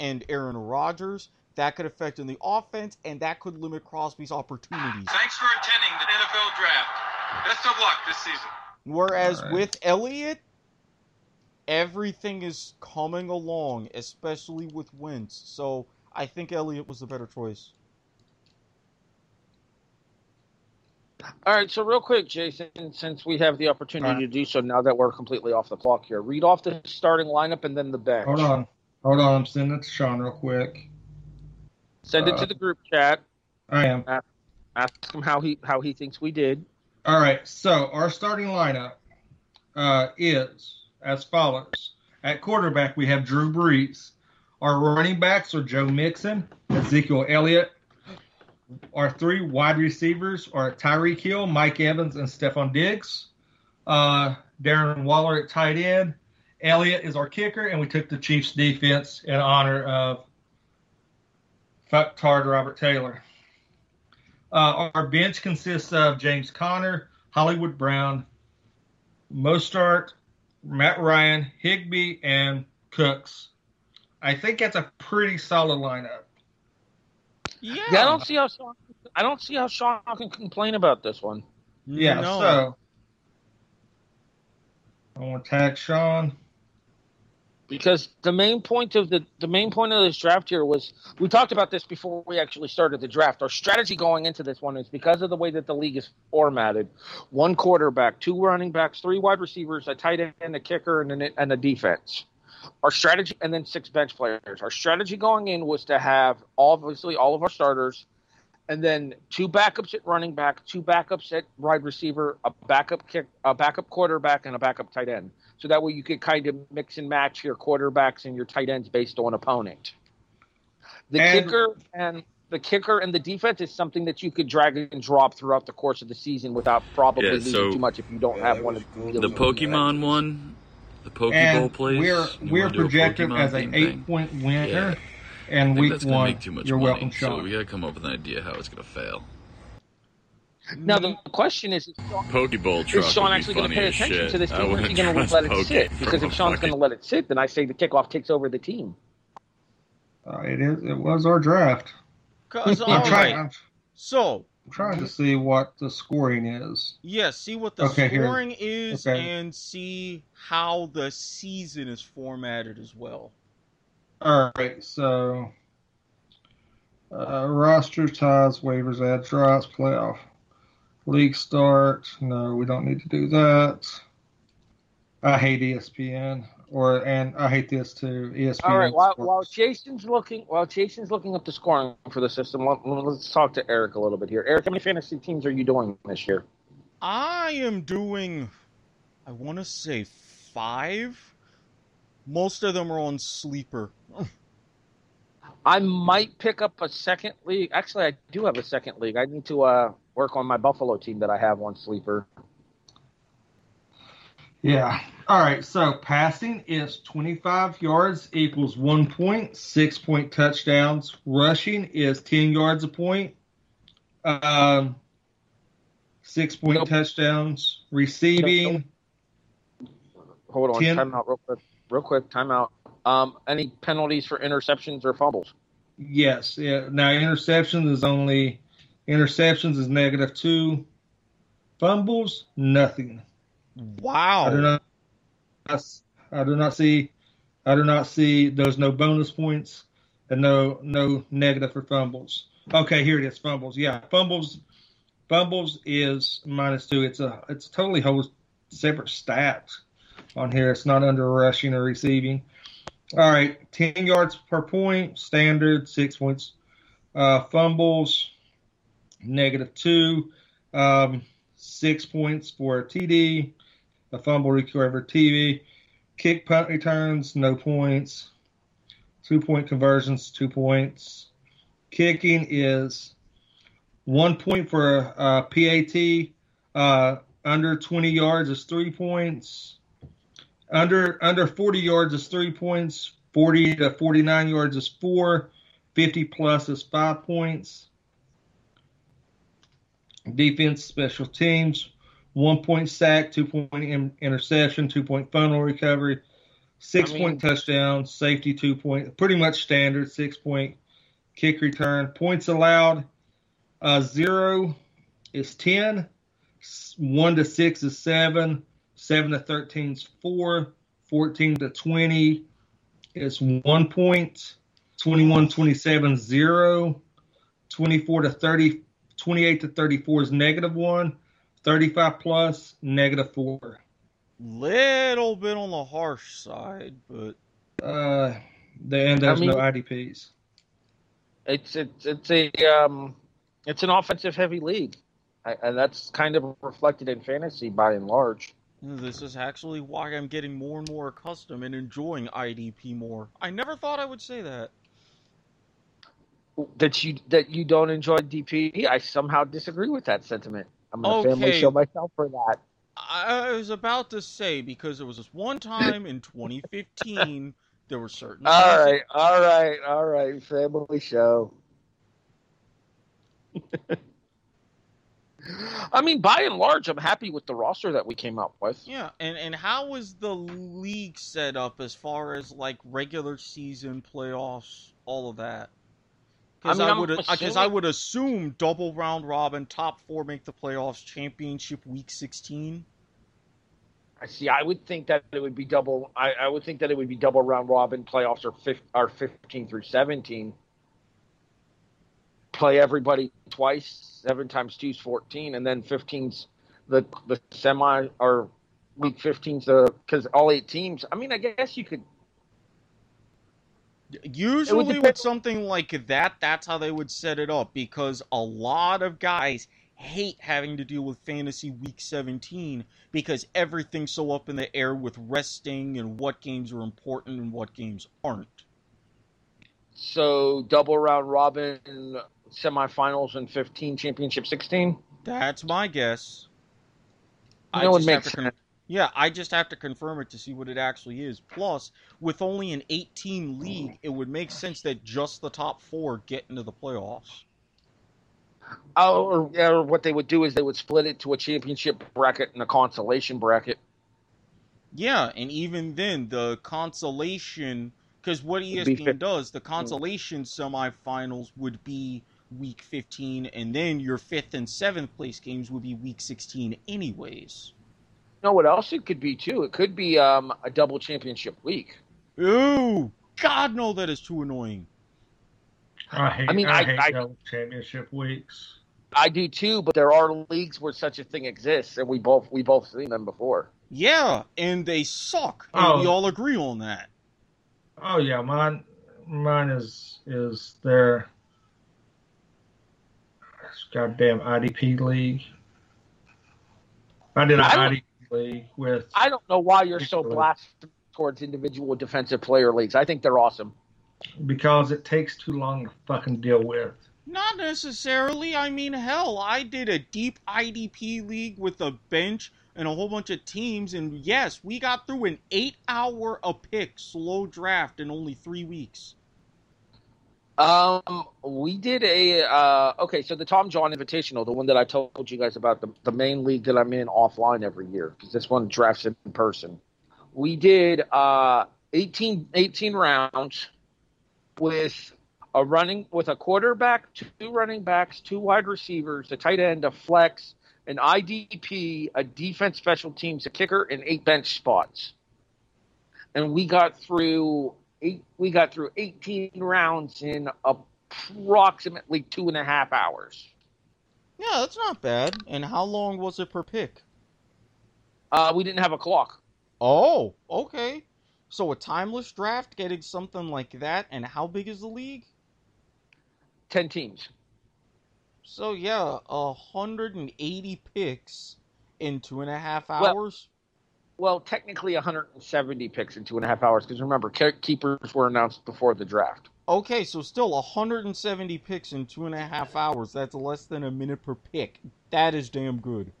and Aaron Rodgers, that could affect in the offense, and that could limit Crosby's opportunities. Thanks for attending the NFL Draft. Best of luck this season. Whereas Alright. with Elliott, everything is coming along, especially with Wentz. So I think Elliott was the better choice. All right, so real quick, Jason, since we have the opportunity right. to do so now that we're completely off the clock here, read off the starting lineup and then the bench. Hold on, hold on. I'm sending it to Sean real quick. Send it Uh, to the group chat. I am. Ask him how he how he thinks we did. All right, so our starting lineup uh, is as follows. At quarterback, we have Drew Brees. Our running backs are Joe Mixon, Ezekiel Elliott. Our three wide receivers are Tyreek Hill, Mike Evans, and Stefon Diggs. Uh, Darren Waller at tight end. Elliott is our kicker, and we took the Chiefs defense in honor of fuck tard Robert Taylor. Uh, our bench consists of James Conner, Hollywood Brown, Mostert, Matt Ryan, Higbee, and Cooks. I think that's a pretty solid lineup. Yeah. Yeah, I don't see how Sean, I don't see how Sean can complain about this one. Yeah, No. so I want to tag Sean. because the main point of the the main point of this draft here was we talked about this before we actually started the draft. Our strategy going into this one is because of the way that the league is formatted: one quarterback, two running backs, three wide receivers, a tight end, a kicker, and a, and a defense. Our strategy, and then six bench players. Our strategy going in was to have obviously all of our starters, and then two backups at running back, two backups at wide receiver, a backup kick, a backup quarterback, and a backup tight end. So that way you could kind of mix and match your quarterbacks and your tight ends based on opponent. The And- kicker and the kicker and the defense is something that you could drag and drop throughout the course of the season without probably Yeah, losing so- too much if you don't have one of The the Pokemon one, the Pokeball and plays. we're you we're wanna a as an eight thing? point winner. Yeah. And I think week that's gonna one, make too much you're money, welcome, so Sean. we gotta come up with an idea how it's gonna fail. Now the question is, is Sean, Pokeball truck is Sean actually going to pay attention shit. to this team, or is he going to let it Poke sit? Because if Sean's fucking- going to let it sit, then I say the kickoff takes over the team. Uh, it is. It was our draft. I'm all trying. right, I'm trying to see what the scoring is. yeah, see what the Okay, here. scoring is, Okay. and see how the season is formatted as well. All right, so uh, roster ties, waivers, add drops, playoff, league start. No, we don't need to do that. I hate ESPN, or and I hate this too. ESPN. All right. While, while Jason's looking, while Jason's looking up the scoring for the system, let, let's talk to Erik a little bit here. Erik, how many fantasy teams are you doing this year? I am doing, I want to say five. Most of them are on sleeper. I might pick up a second league. Actually, I do have a second league. I need to uh, work on my Buffalo team that I have on sleeper. Yeah. All right. So passing is 25 yards equals one point, six point touchdowns. Rushing is 10 yards a point, um, six point Nope. touchdowns. Receiving, Hold on, Tim? time out real quick. Real quick, time out. Um, any penalties for interceptions or fumbles? yes. Yeah. Now interceptions is only interceptions is negative two. Fumbles, nothing. Wow. I do not. I do not see. I do not see. There's no bonus points and no no negative for fumbles. Okay, here it is. Fumbles. Yeah, fumbles. Fumbles is minus two. It's a it's a totally whole separate stat on here. It's not under rushing or receiving. All right, ten yards per point, standard six points. Uh, fumbles, negative two. Um, six points for a TD a fumble recover TV, kick punt returns, no points, two point conversions, two points. Kicking is one point for uh, PAT, uh, under 20 yards is three points, under under 40 yards is three points, 40 to 49 yards is four, 50 plus is five points. Defense, special teams, one point sack, two point in- interception, two point funnel recovery, six I mean- point touchdown, safety two point, pretty much standard, six point kick return. Points allowed, uh, zero is 10, s- one to six is seven, seven to 13 is four, 14 to 20 is one point, 21, 27, zero, 24 to 30, 28 to 34 is negative one. 35 plus, negative four. Little bit on the harsh side, but Uh, the, and there's I mean- no IDPs. It's it's it's a um, it's an offensive heavy league, I, and that's kind of reflected in fantasy by and large. this is actually why I'm getting more and more accustomed and enjoying IDP more. I never thought I would say that. That you that you don't enjoy DP, I somehow disagree with that sentiment. I'm gonna family Okay. show myself for that. I was about to say because there was this one time in 2015 there were certain All things- right, all right, all right, family show. I mean, by and large, I'm happy with the roster that we came up with. Yeah, and and how was the league set up as far as like regular season playoffs, all of that? Because I I, mean, I'm would because I would assume double round robin, top four make the playoffs, championship week 16. I see. I would think that it would be double. I, I would think that it would be double round robin playoffs or fif, or fifteen through seventeen. Play everybody twice. Seven times two is fourteen, and then 15's the the semi or week 15's the because all eight teams. I mean, I guess you could. Usually depend- with something like that, that's how they would set it up because a lot of guys hate having to deal with fantasy week 17 because everything's so up in the air with resting and what games are important and what games aren't. So double round robin semifinals and fifteen championship sixteen. That's my guess. You know, it just makes have to con- sense. Yeah, I just have to confirm it to see what it actually is. Plus, with only an 18 league, it would make sense that just the top four get into the playoffs. Oh, or, yeah, or what they would do is they would split it to a championship bracket and a consolation bracket. Yeah, and even then, the consolation, because what ESPN does, the consolation semifinals would be week 15, and then your fifth and seventh place games would be week 16, anyways. You know what else it could be too? It could be um, a double championship week. Ooh, God, no, that is too annoying. I hate. I I, mean, I- hate I- double championship weeks. I do too, but there are leagues where such a thing exists, and we both we both seen them before. Yeah, and they suck, and Oh. we all agree on that. Oh yeah, mine mine is is their goddamn IDP league. I did an I IDP league with I don't know why you're so Absolutely. blasted towards individual defensive player leagues. I think they're awesome. because it takes too long to fucking deal with. Not necessarily. I mean, hell, I did a deep IDP league with a bench and a whole bunch of teams, and yes, we got through an eight hour a pick slow draft in only three weeks. Um, we did a uh, okay. So the Tom John Invitational, the one that I told you guys about, the the main league that I'm in offline every year because this one drafts in person. We did uh 18, 18 rounds with a running with a quarterback, two running backs, two wide receivers, a tight end, a flex, an IDP, a defense, special teams, a kicker, and eight bench spots. And we got through eight. We got through eighteen rounds in approximately two and a half hours. Yeah, that's not bad. And how long was it per pick? Uh, we didn't have a clock. Oh, okay. So a timeless draft getting something like that, and how big is the league? Ten teams. So yeah, a hundred and eighty picks in two and a half hours. Well, technically 170 picks in two and a half hours because remember, keepers were announced before the draft. Okay, so still 170 picks in two and a half hours. That's less than a minute per pick. That is damn good.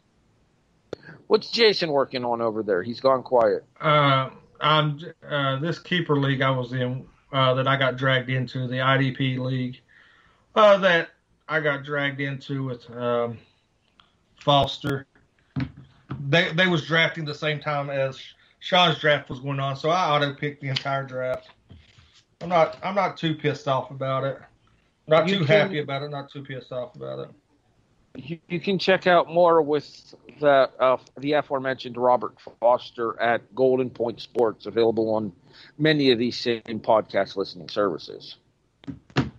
What's Jason working on over there? He's gone quiet. Uh, I'm uh, this keeper league I was in uh, that I got dragged into the IDP league uh, that I got dragged into with um, Foster. They they was drafting the same time as Sean's draft was going on, so I auto picked the entire draft. I'm not I'm not too pissed off about it. Not You too can- happy about it. Not too pissed off about it. You, you can check out more with the uh, the aforementioned Robert Foster at Golden Point Sports, available on many of these same podcast listening services.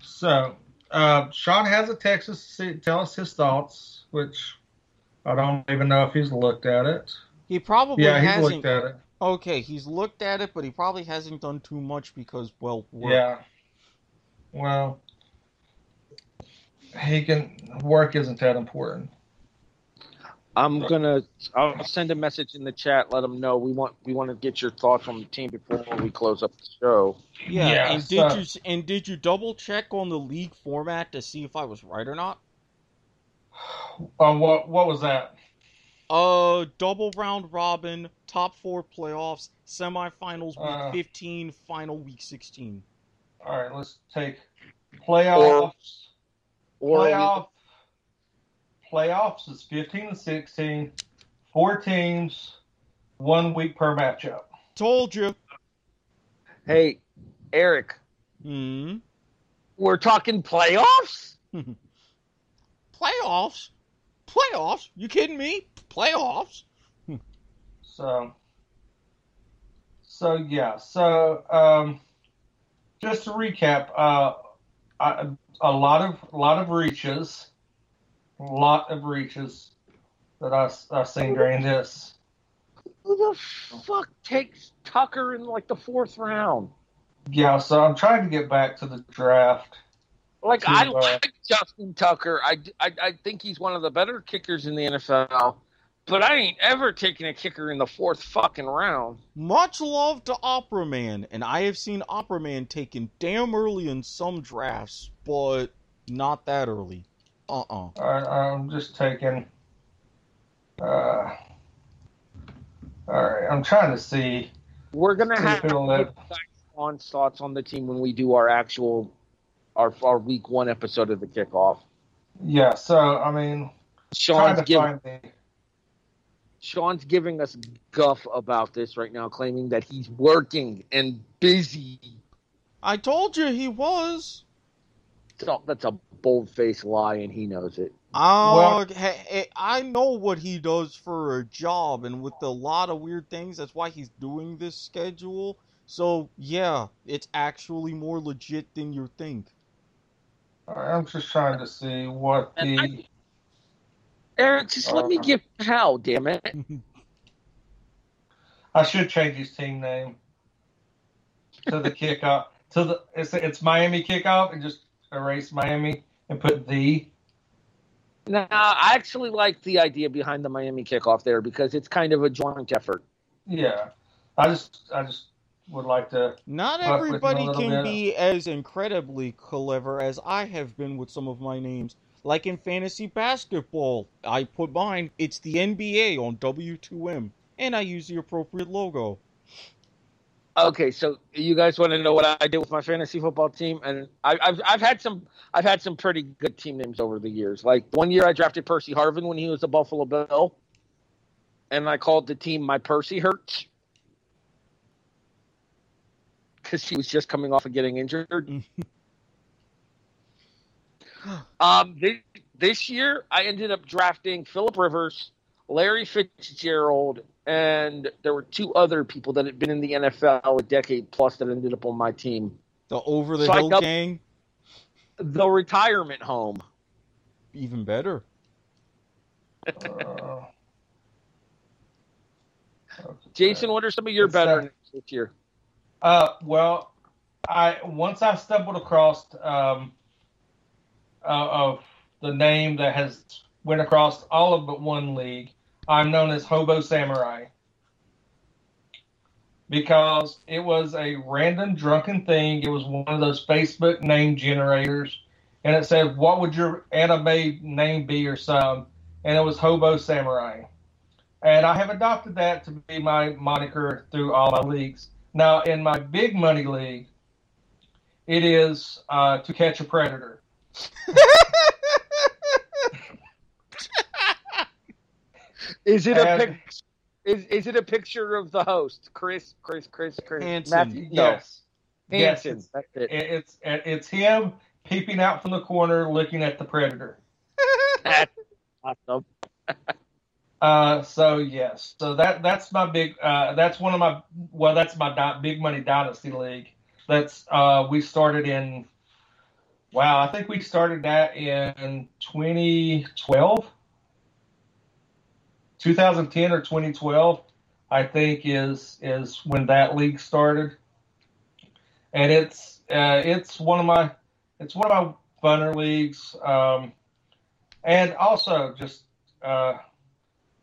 So, uh, Sean has a text to see- tell us his thoughts, which I don't even know if he's looked at it. He probably Yeah, he's hasn't. looked at it. Okay, he's looked at it, but he probably hasn't done too much because, well, work. Yeah. Well, he can work isn't that important. I'm gonna I'll send a message in the chat. Let them know we want we want to get your thoughts on the team before we close up the show. Yeah, Yeah, and so- did you and did you double check on the league format to see if I was right or not? Uh, what what was that? Uh, double round robin, top four playoffs, semifinals week Uh. 15, final week 16. All right, let's take playoffs. Or we- Playoff playoffs is 15 and 16, four teams, one week per matchup. Told you. hey, Erik, Hmm. we're talking playoffs. Playoffs? Playoffs? You kidding me? Playoffs? So so yeah, so um, just to recap, uh, I, a lot of a lot of reaches, a lot of reaches that I I seen during this. Who the fuck takes Tucker in like the fourth round? Yeah, so I'm trying to get back to the draft. Like To, I uh, like Justin Tucker. I, I I think he's one of the better kickers in the NFL. But I ain't ever taking a kicker in the fourth fucking round. Much love to Opera Man, and I have seen Opera Man taken damn early in some drafts, but not that early. Uh-uh. I, I'm just taking. Uh, all right, I'm trying to see. We're gonna have if it'll on thoughts on the team when we do our actual our our week one episode of the kickoff. Yeah, so I mean, Sean's giving. Sean's giving us guff about this right now, claiming that he's working and busy. I told you he was. So that's a bold faced lie, and he knows it. Oh, Well- hey, hey, I know what he does for a job, and with a lot of weird things, that's why he's doing this schedule. So, yeah, it's actually more legit than you think. I'm just trying to see what And the. Erik, just let me Uh, give hell, damn it. I should change his team name to the kickoff. To the it's it's Miami kickoff and just erase Miami and put the. Now, I actually like the idea behind the Miami kickoff there because it's kind of a joint effort. Yeah, I just I just would like to. Not Fuck with him a everybody can bit. be as incredibly clever as I have been with some of my names. Like in fantasy basketball, I put mine, it's the NBA on W2M, and I use the appropriate logo. Okay, so you guys want to know what I did with my fantasy football team, and I, I've I've had some I've had some pretty good team names over the years. Like one year, I drafted Percy Harvin when he was a Buffalo Bill, and I called the team my Percy Hurts because he was just coming off of getting injured. um, this, this year, I ended up drafting Philip Rivers, Larry Fitzgerald, and there were two other people that had been in the NFL a decade plus that ended up on my team. The Over the So Hill Gang, The retirement home. even better. Uh, Jason, what are some of your better this year? Uh, well, I once I stumbled across um, uh, of the name that has went across all of but one league. I'm known as Hobo Samurai because it was a random drunken thing. It was one of those Facebook name generators, and it said, "What would your anime name be?" or some, and it was Hobo Samurai. And I have adopted that to be my moniker through all my leagues. Now, in my big money league, it is uh, to catch a predator. Is it a And- pic- is, is it a picture of the host, Chris, Chris, Chris, Chris, Hansen. Matthew? No, Yes, yes, it's, That's it. it, it's it's him peeping out from the corner, looking at the predator. That's awesome. Uh, so yes, so that that's my big. Uh, that's one of my well, that's my di- big money dynasty league. That's uh, we started in. Wow, I think we started that in 2012, 2010 or 2012. I think is is when that league started, and it's uh, it's one of my it's one of my funner leagues, um, and also just. Uh,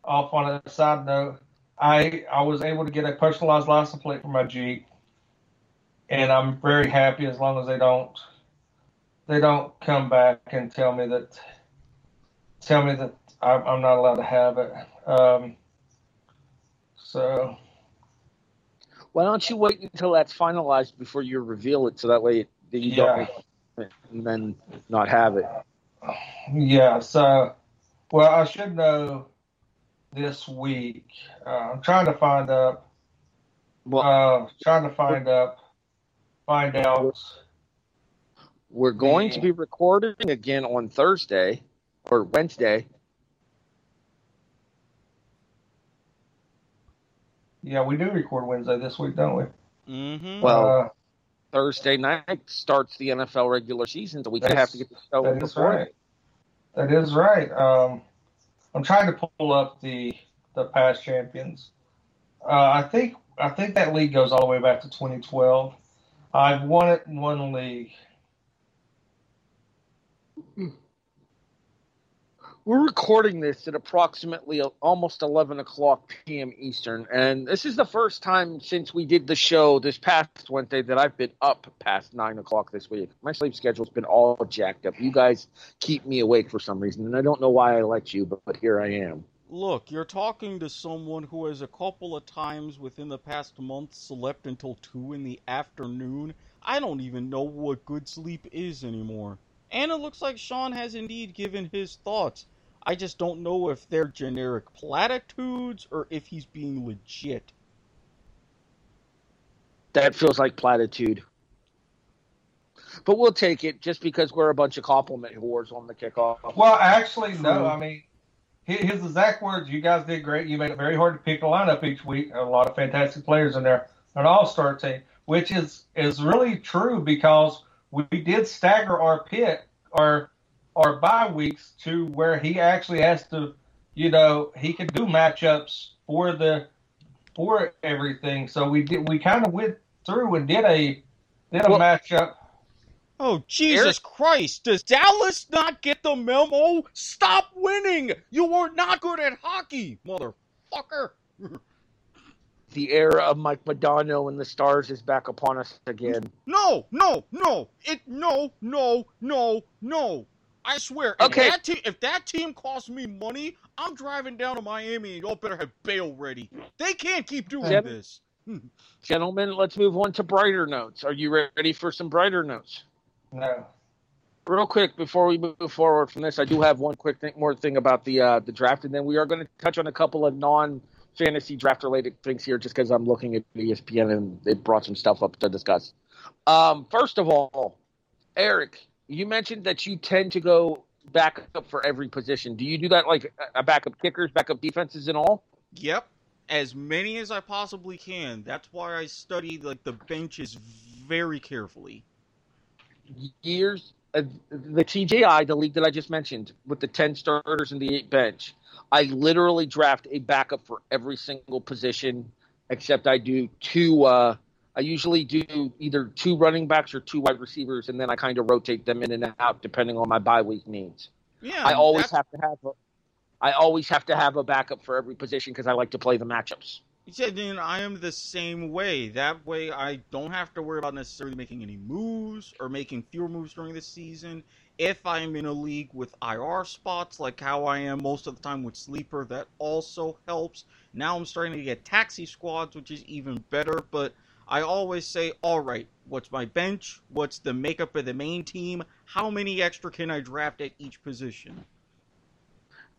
off on a side note, I I was able to get a personalized license plate for my Jeep, and I'm very happy as long as they don't they don't come back and tell me that tell me that I'm, I'm not allowed to have it. Um, so Why don't you wait until that's finalized before you reveal it, so that way that you Yeah. don't and then not have it. yeah, so well I should know this week. Uh, I'm trying to find up. Well, Uh, trying to find up, find out. we're going to be recording again on Thursday or Wednesday. Yeah, we do record Wednesday this week, don't we? Mm-hmm. Well, Uh, Thursday night starts the NFL regular season, so we That's- have to get the show that in right. That is right. Um, I'm trying to pull up the the past champions. Uh, I think I think that league goes all the way back to 2012. I've won it one league. We're recording this at approximately uh, almost 11 o'clock p.m. Eastern, and this is the first time since we did the show this past Wednesday that I've been up past 9 o'clock this week. My sleep schedule's been all jacked up. You guys keep me awake for some reason, and I don't know why I let you, but, but here I am. Look, you're talking to someone who has a couple of times within the past month slept until 2 in the afternoon. I don't even know what good sleep is anymore. And it looks like Sean has indeed given his thoughts. I just don't know if they're generic platitudes or if he's being legit. That feels like platitude. But we'll take it just because we're a bunch of compliment whores on the kickoff. Well, actually, no. Hmm. I mean, his exact words. You guys did great. You made it very hard to pick a lineup each week. A lot of fantastic players in there, an all-star team, which is is really true because we did stagger our pick, our our bye weeks to where he actually has to, you know, he can do matchups for the for everything. So we did. We kind of went through and did a did a Well- matchup. Oh, Jesus Christ! Does Dallas not get the memo? Stop winning! You are not good at hockey, motherfucker! The era of Mike Modano and the Stars is back upon us again. No, no, no! It no, no, no, no! I swear, if Okay. that, te- if that team costs me money, I'm driving down to Miami and y'all better have bail ready. They can't keep doing Jim? this. Gentlemen, let's move on to brighter notes. Are you ready for some brighter notes? No. Real quick before we move forward from this, I do have one quick thing, more thing about the uh, the draft, and then we are going to touch on a couple of non fantasy draft related things here, just because I'm looking at ESPN and they brought some stuff up to discuss. Um, first of all, Erik, you mentioned that you tend to go back up for every position. Do you do that like a backup kickers, backup defenses, and all? Yep, as many as I possibly can. That's why I study like the benches very carefully. years uh, the TJI, the league that I just mentioned, with the ten starters and the eight bench, I literally draft a backup for every single position, except I do two. Uh, I usually do either two running backs or two wide receivers, and then I kind of rotate them in and out depending on my bye week needs. Yeah, I always have to have. A, I always have to have a backup for every position because I like to play the matchups. Yeah, then I am the same way. That way, I don't have to worry about necessarily making any moves or making fewer moves during the season. If I'm in a league with IR spots, like how I am most of the time with Sleeper, that also helps. Now I'm starting to get taxi squads, which is even better. But I always say, all right, what's my bench? What's the makeup of the main team? How many extra can I draft at each position?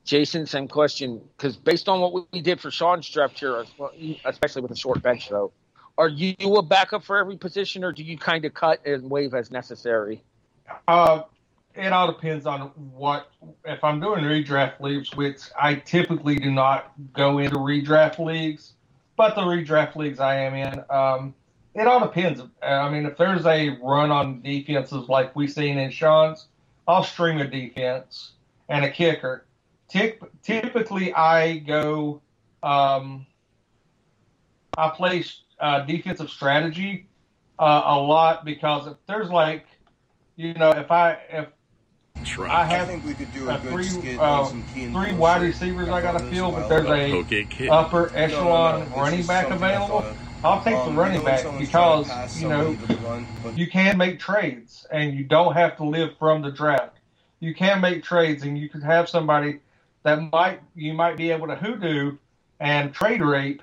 Jason, same question. Because based on what we did for Sean's draft here, especially with a short bench, though, are you a backup for every position, or do you kind of cut and wave as necessary? Uh, it all depends on what. If I'm doing redraft leagues, which I typically do not go into redraft leagues, but the redraft leagues I am in, um, it all depends. I mean, if there's a run on defenses like we've seen in Sean's, I'll string a defense and a kicker. Typically, I go. Um, I play uh, defensive strategy uh, a lot because if there's like, you know, if I if That's I right. have think we could do uh, three uh, three wide receivers I got to fill, but there's a Okay, kid. upper echelon running back available. I'll take the running back because you know you can make trades and you don't have to live from the draft. You can make trades and you could have somebody that might you might be able to hoodoo and trade rape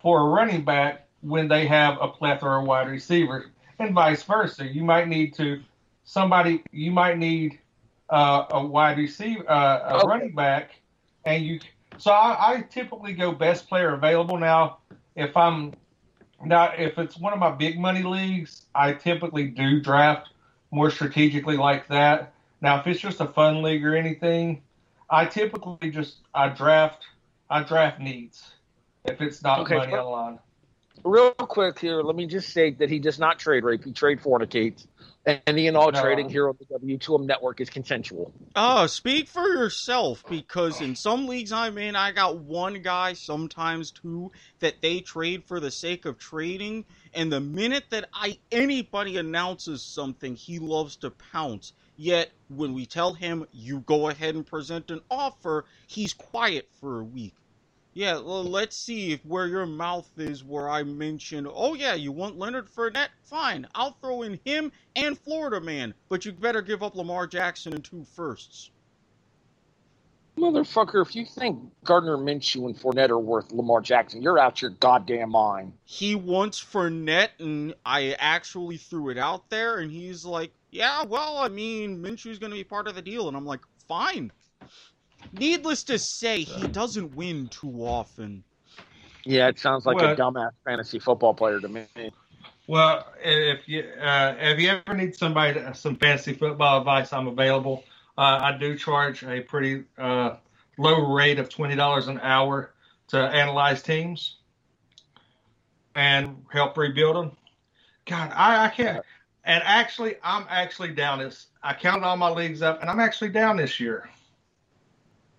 for a running back when they have a plethora of wide receivers and vice versa. You might need to somebody you might need uh, a wide receiver uh, a Okay. running back and you so I, I typically go best player available now if I'm now if it's one of my big money leagues I typically do draft more strategically like that now if it's just a fun league or anything I typically just I draft I draft needs if it's not Okay, money but- on line. Real quick here, let me just say that he does not trade rape. He trade fornicates. And any and all No. trading here on the W2M network is consensual. Oh, speak for yourself because in some leagues I'm in, I got one guy, sometimes two, that they trade for the sake of trading. And the minute that I anybody announces something, he loves to pounce. Yet when we tell him you go ahead and present an offer, he's quiet for a week. Yeah, well, let's see if where your mouth is where I mention, oh yeah, you want Leonard Fournette? Fine, I'll throw in him and Florida man, but you better give up Lamar Jackson and two firsts. Motherfucker, if you think Gardner Minshew and Fournette are worth Lamar Jackson, you're out your goddamn mind. He wants Fournette, and I actually threw it out there, and he's like, yeah, well, I mean, Minshew's going to be part of the deal, and I'm like, fine. Needless to say, he doesn't win too often. Yeah, it sounds like Well- a dumbass fantasy football player to me. Well, if you uh, if you ever need somebody to, some fantasy football advice, I'm available. Uh, I do charge a pretty uh, low rate of twenty dollars an hour to analyze teams and help rebuild them. God, I, I can't. And actually, I'm actually down this. I counted all my leagues up, and I'm actually down this year.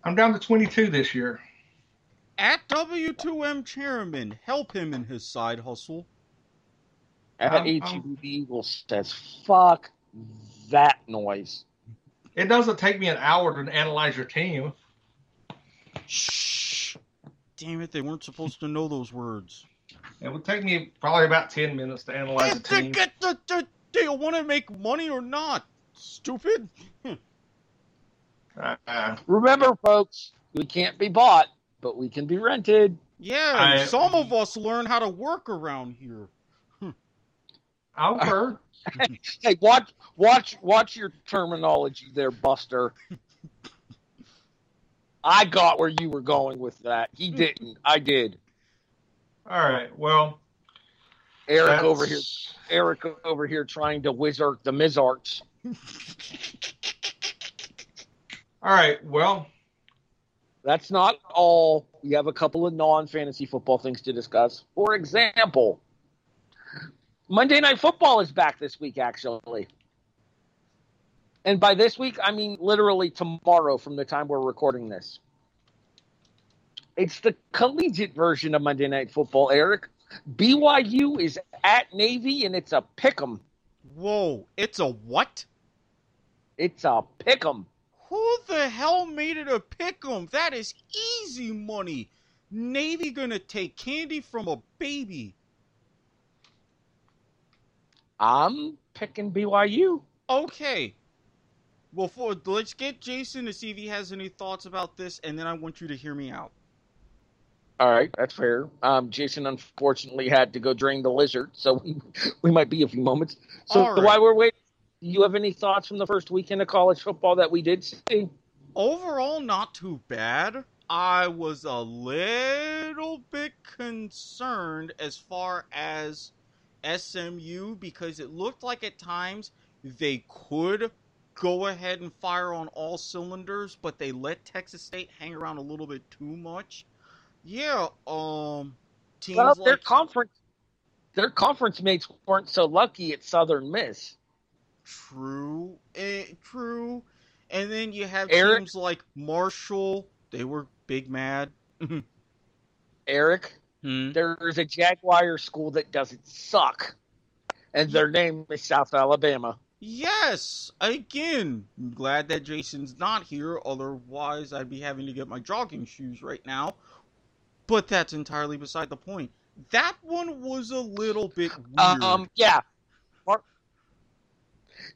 I'm down to 22 this year. At W2M Chairman, help him in his side hustle. At HEB Eagle says, fuck that noise. It doesn't take me an hour to analyze your team. Shh. Damn it, they weren't supposed to know those words. It would take me probably about 10 minutes to analyze a If they team. get the, the, do you want to make money or not? Stupid. Uh, Remember, folks, we can't be bought, but we can be rented. Yeah, I- some of us learn how to work around here. I've heard. Hey, watch, watch, watch your terminology there, Buster. I got where you were going with that. He didn't. I did. All right. Well, Erik that's- over here. Erik over here trying to wizard the Mizarts. All right. Well, That's not all. We have a couple of non-fantasy football things to discuss. For example, Monday Night Football is back this week, actually. And by this week, I mean literally tomorrow from the time we're recording this. It's the collegiate version of Monday Night Football, Erik. BYU is at Navy, and it's a pick 'em. Whoa, it's a what? It's a pick 'em. Who the hell made it a pick'em? That is easy money. Navy gonna take candy from a baby. I'm picking BYU. Okay. Well, for, let's get Jason to see if he has any thoughts about this, and then I want you to hear me out. All right, that's fair. Um, Jason unfortunately had to go drain the lizard, so we, we might be a few moments. So right. while we're waiting, you have any thoughts from the first weekend of college football that we did see? Overall, not too bad. I was a little bit concerned as far as SMU because it looked like at times they could go ahead and fire on all cylinders, but they let Texas State hang around a little bit too much. Yeah, um, teams Well, their like conference, their conference mates weren't so lucky at Southern Miss. True, eh, true. And then you have Erik? teams like Marshall. They were big mad. Erik, Hmm. there's a Jaguar school that doesn't suck, and their name is South Alabama. Yes, again. I'm glad that Jason's not here. Otherwise, I'd be having to get my jogging shoes right now. But that's entirely beside the point. That one was a little bit weird. Um, yeah. Mar-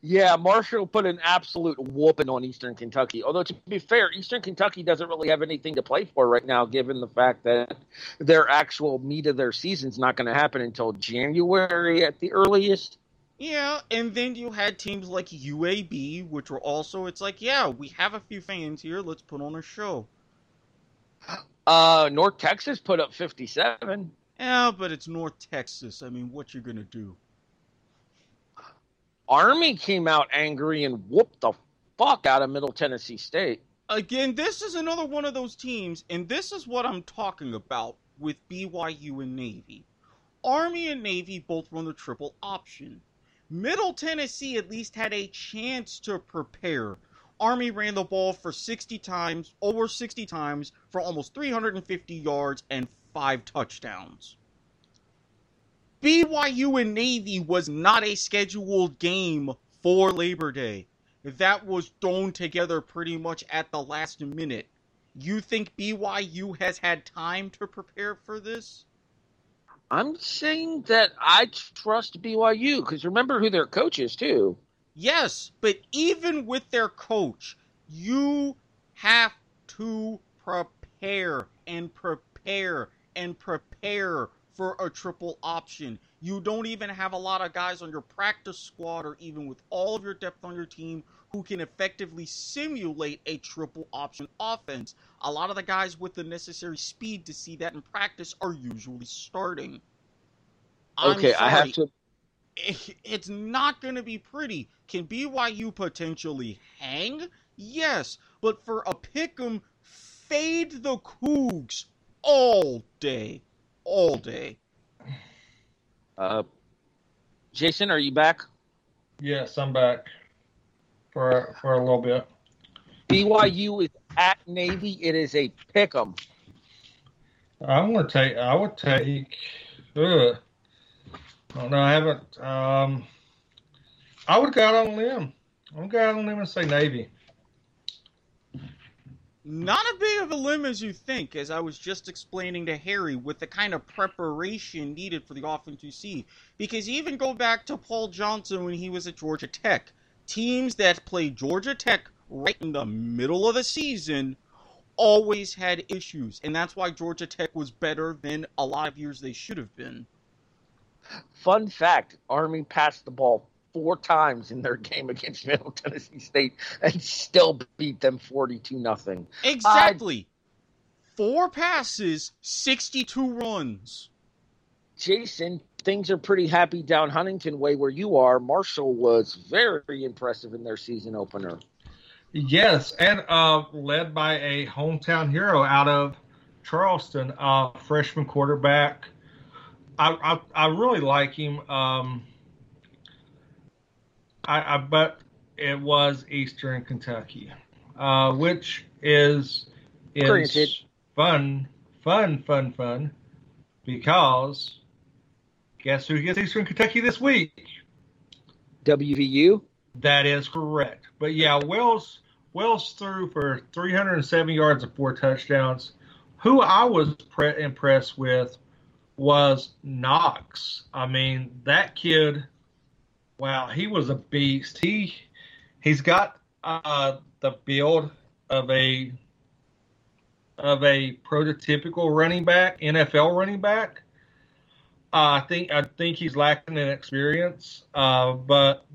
yeah, Marshall put an absolute whooping on Eastern Kentucky. Although, to be fair, Eastern Kentucky doesn't really have anything to play for right now, given the fact that their actual meat of their season is not going to happen until January at the earliest. yeah, and then you had teams like UAB, which were also. It's like, yeah, we have a few fans here. Let's put on a show. Uh, North Texas put up 57. Yeah, but it's North Texas. I mean, what you gonna do? Army came out angry and whooped the fuck out of Middle Tennessee State. Again, this is another one of those teams, and this is what I'm talking about. with BYU and Navy. Army and Navy both run the triple option. Middle Tennessee at least had a chance to prepare. Army ran the ball for 60 times, over 60 times, for almost 350 yards and five touchdowns. BYU and Navy was not a scheduled game for Labor Day. That was thrown together pretty much at the last minute. You think BYU has had time to prepare for this? I'm saying that I trust BYU because remember who their coach is too. Yes, but even with their coach, you have to prepare and prepare and prepare for a triple option. You don't even have a lot of guys on your practice squad or even with all of your depth on your team who can effectively simulate a triple option offense. A lot of the guys with the necessary speed to see that in practice are usually starting. I'm Okay, I have to. It's not going to be pretty. Can BYU potentially hang? Yes, but for a pick'em, fade the Cougs all day, all day. Uh, Jason, are you back? Yes, I'm back for for a little bit. BYU is at Navy. It is a pick 'em. I'm gonna take. I would take. Ugh. Oh no, I haven't. Um, I would go out on a limb. I'm gonna go out on a limb and say Navy. Not a big of a limb as you think, as I was just explaining to Harry, with the kind of preparation needed for the offense you see. Because even go back to Paul Johnson when he was at Georgia Tech, teams that played Georgia Tech right in the middle of the season always had issues, and that's why Georgia Tech was better than a lot of years they should have been. Fun fact: Army passed the ball four times in their game against Middle Tennessee State and still beat them forty-two nothing. Exactly. Four passes, 62 runs. Jason, things are pretty happy down Huntington way where you are. Marshall was very impressive in their season opener. Yes, and uh, led by a hometown hero out of Charleston, uh, freshman quarterback. I, I I really like him. Um, I, I but it was Eastern Kentucky, uh, which is Granted. is fun, fun, fun, fun, because guess who gets Eastern Kentucky this week? WVU. That is correct. But yeah, Wells Wells threw for 307 yards and four touchdowns. Who I was pre- impressed with was Knox. I mean, that kid, wow, he was a beast. He he's got uh, the build of a of a prototypical running back, NFL running back. Uh, I think I think he's lacking in experience, uh, but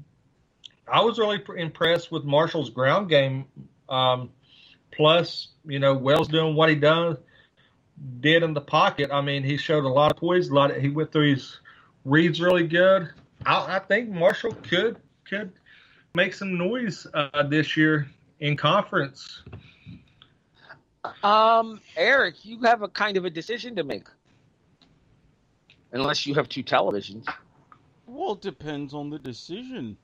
I was really pr- impressed with Marshall's ground game. Um, plus, you know, Wells doing what he does did in the pocket. I mean, he showed a lot of poise. A lot. Of, he went through his reads really good. I, I think Marshall could could make some noise uh, this year in conference. Um, Erik, you have a kind of a decision to make. Unless you have two televisions. Well, it depends on the decision.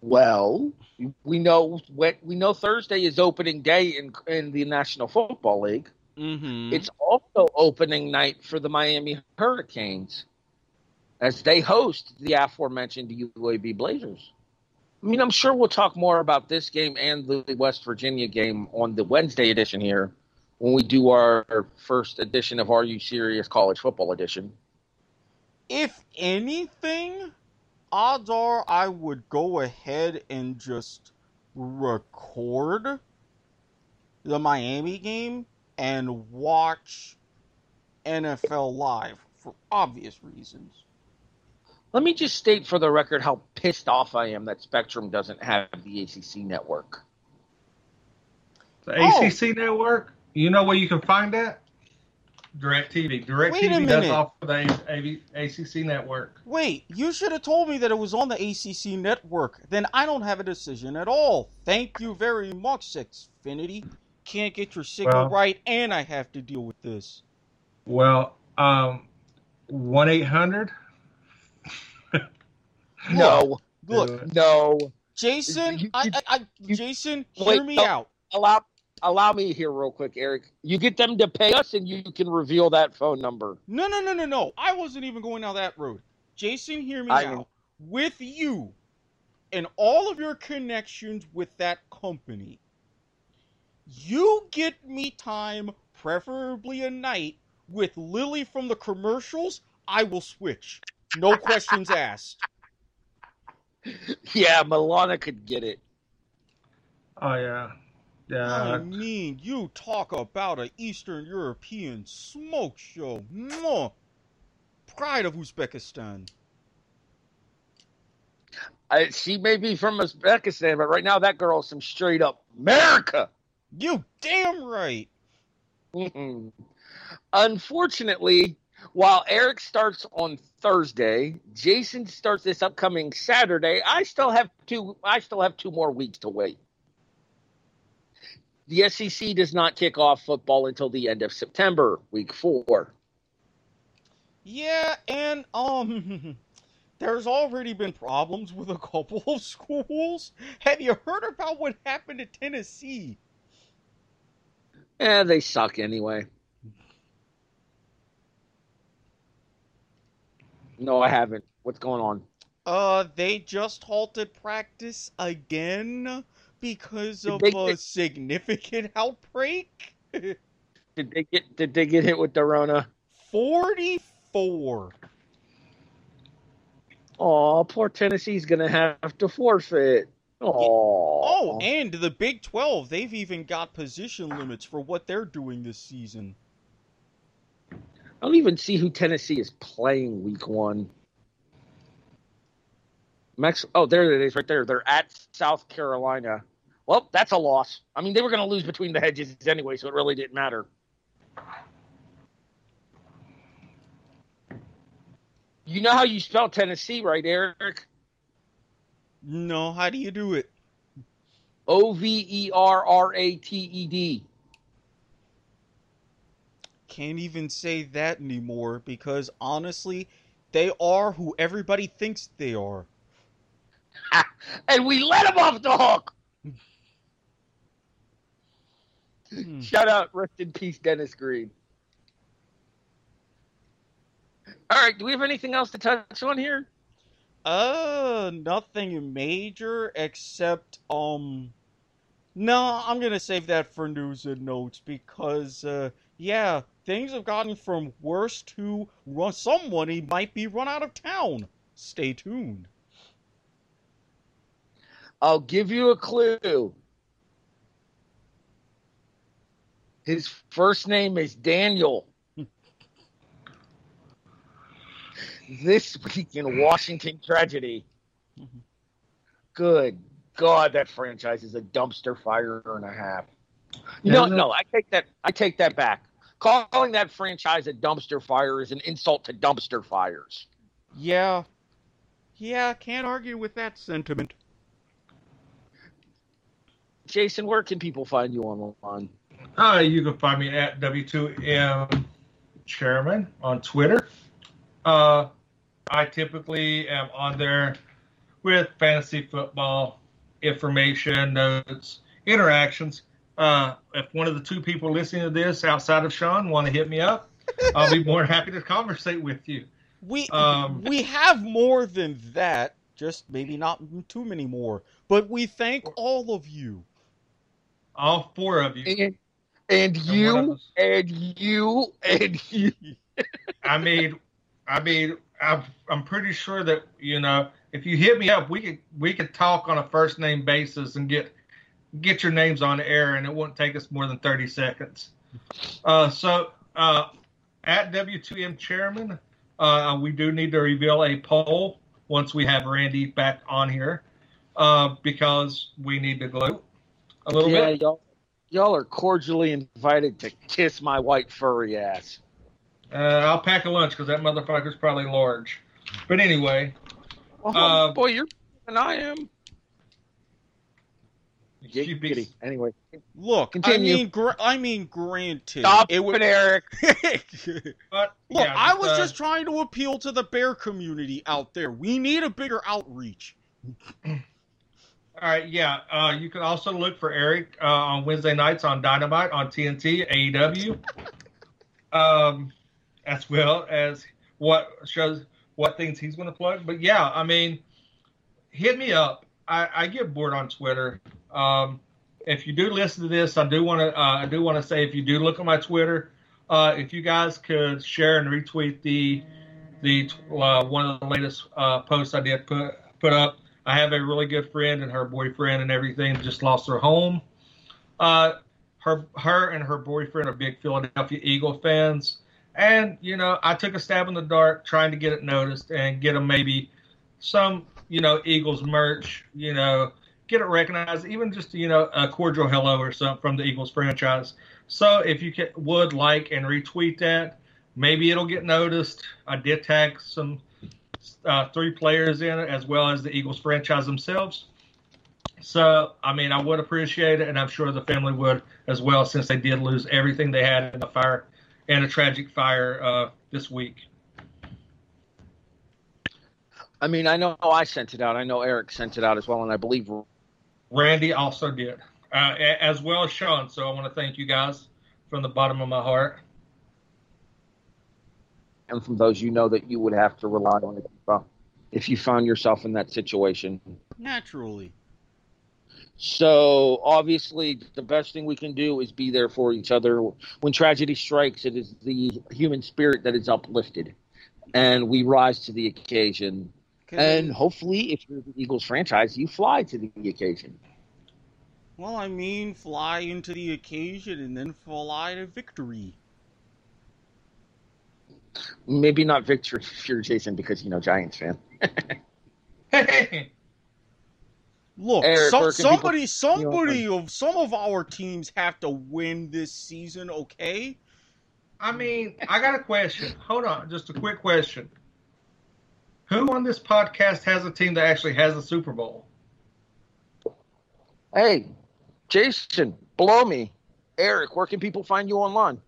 Well, we know when, we know Thursday is opening day in in the National Football League. Mm-hmm. It's also opening night for the Miami Hurricanes as they host the aforementioned UAB Blazers. I mean, I'm sure we'll talk more about this game and the West Virginia game on the Wednesday edition here when we do our first edition of Are You Serious College Football Edition. if anything, odds are I would go ahead and just record the Miami game and watch NFL live for obvious reasons. Let me just state for the record how pissed off I am that Spectrum doesn't have the ACC network. The Oh. ACC network. You know where you can find that? DirecTV. DirecTV does offer the ACC network. Wait, you should have told me that it was on the ACC network. Then I don't have a decision at all. Thank you very much, Xfinity. can't get your signal Well- right, and I have to deal with this. Well, um, one eight hundred. No, Look, no. Jason, You- you- I, I, you- Jason, Wait, hear me no. out. Allow allow me here real quick, Erik. You get them to pay us, and you can reveal that phone number. No, no, no, no, no. I wasn't even going down that road. Jason, hear me I out. With you and all of your connections with that company, you get me time, preferably a night, with Lily from the commercials, I will switch. No questions asked. Yeah, Milana could get it. Oh yeah, Yeah. I mean, you talk about a Eastern European smoke show. Mwah. Pride of Uzbekistan. I, she may be from Uzbekistan, but right now that girl's some straight up America. You damn right. Unfortunately, while Erik starts on Thursday, Jason starts this upcoming Saturday. I still have two. I still have two more weeks to wait. The SEC does not kick off football until the end of September, week four. Yeah, and um there's already been problems with a couple of schools. Have you heard about what happened to Tennessee? Eh, they suck anyway. No, I haven't. What's going on? Uh they just halted practice again because Did of a get- significant outbreak. Did they get? Did they get hit with the Rona? 44. Oh, poor Tennessee's gonna have to forfeit. Oh, Oh, and the Big 12, they've even got position limits for what they're doing this season. I don't even see who Tennessee is playing week one. Mex- oh, there it is, right there. They're at South Carolina. Well, that's a loss. I mean, they were going to lose between the hedges anyway, so it really didn't matter. You know how you spell Tennessee, right, Erik? No, how do you do it? O V E R R A T E D. Can't even say that anymore because honestly, they are who everybody thinks they are. And we let them off the hook. Hmm. Shout out, rest in peace, Dennis Green. All right, do we have anything else to touch on here? Uh, nothing major except um. No, I'm gonna save that for news and notes because uh, yeah, things have gotten from worse to run. Somebody might be run out of town. Stay tuned. I'll give you a clue. His first name is Daniel. this week in Washington tragedy. Good God, that franchise is a dumpster fire and a half. No, know, no, I take that. I take that back. Calling that franchise a dumpster fire is an insult to dumpster fires. Yeah, yeah, can't argue with that sentiment. Jason, where can people find you online? Uh, you can find me at W2M Chairman on Twitter. Uh, I typically am on there with fantasy football information, notes, interactions. Uh, if one of the two people listening to this outside of Sean want to hit me up, I'll be more happy to conversate with you. We Um, we have more than that, just maybe not too many more. But we thank all of you. All four of you. And, and And you, and you, and you. I mean, I mean, I'm, I'm pretty sure that you know if you hit me up, we could we could talk on a first name basis and get get your names on the air, and it won't take us more than thirty seconds. Uh, so uh, at W2M Chairman, uh, we do need to reveal a poll once we have Randy back on here uh, because we need to gloat a little yeah, bit. y'all, y'all are cordially invited to kiss my white furry ass. Uh, I'll pack a lunch because that motherfucker's probably large. But anyway, Oh, Uh, boy, you're and I am. She Giggity. Anyway, Look, Continue. I mean, gr- I mean, granted, stop it it, would. Erik. But Look, yeah, I was uh, just trying to appeal to the bear community out there. We need a bigger outreach. All right, yeah. Uh, you can also look for Erik uh, on Wednesday nights on Dynamite on TNT AEW, um, as well as what shows what things he's going to plug. But yeah, I mean, hit me up. I, I get bored on Twitter. Um, if you do listen to this, I do want to uh, I do want to say if you do look at my Twitter, uh, if you guys could share and retweet the the uh, one of the latest uh, posts I did put put up. I have a really good friend and her boyfriend and everything just lost their home. Uh, her her and her boyfriend are big Philadelphia Eagle fans, and you know I took a stab in the dark trying to get it noticed and get them maybe some you know Eagles merch, you know get it recognized, even just you know a cordial hello or something from the Eagles franchise. So if you could, would like and retweet that, maybe it'll get noticed. I did tag some uh, three players in it as well as the Eagles franchise themselves. So I mean, I would appreciate it, and I'm sure the family would as well, since they did lose everything they had in the fire and a tragic fire uh, this week. I mean, I know I sent it out. I know Erik sent it out as well, and I believe Randy also did, uh, as well as Sean. So I want to thank you guys from the bottom of my heart. and from those you know that you would have to rely on if you found, if you found yourself in that situation. Naturally. So obviously, the best thing we can do is be there for each other when tragedy strikes. It is the human spirit that is uplifted, and we rise to the occasion. 'Cause And it- hopefully, if you're the Eagles franchise, you fly to the occasion. well, I mean, fly into the occasion and then fly to victory. Maybe not Victor if you're Jason because you know Giants fan. Look, Erik, some, where people- somebody, somebody of some of our teams have to win this season. Okay. I mean, I got a question. Hold on, just a quick question. Who on this podcast has a team that actually has a Super Bowl? Hey, Jason, below me, Erik, where can people find you online?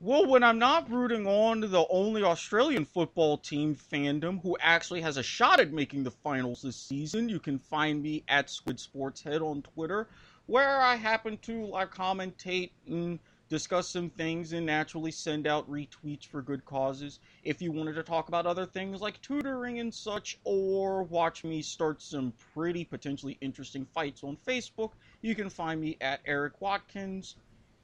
Well, when I'm not rooting on the only Australian football team fandom who actually has a shot at making the finals this season, you can find me at Squid Sports Head on Twitter, where I happen to like commentate and discuss some things and naturally send out retweets for good causes. If you wanted to talk about other things like tutoring and such, or watch me start some pretty potentially interesting fights on Facebook, you can find me at Erik Watkins,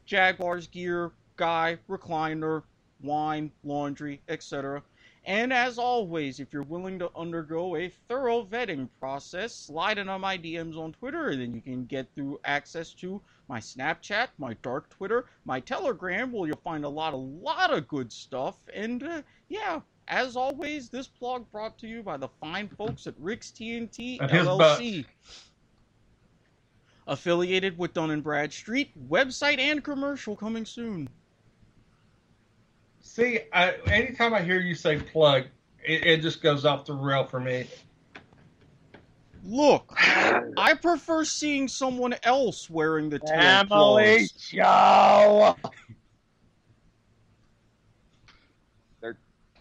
Jaguars gear, guy, recliner, wine, laundry, etc. And as always, if you're willing to undergo a thorough vetting process, slide into my DMs on Twitter, and then you can get through access to my Snapchat, my dark Twitter, my Telegram, where you'll find a lot, a lot of good stuff. And uh, yeah, as always, this blog brought to you by the fine folks at Rick's TNT And LLC. Affiliated with Dun and Bradstreet, website and commercial coming soon. See, I, anytime I hear you say plug, it, it just goes off the rail for me. Look, I prefer seeing someone else wearing the tail Emily claws. Joe. They're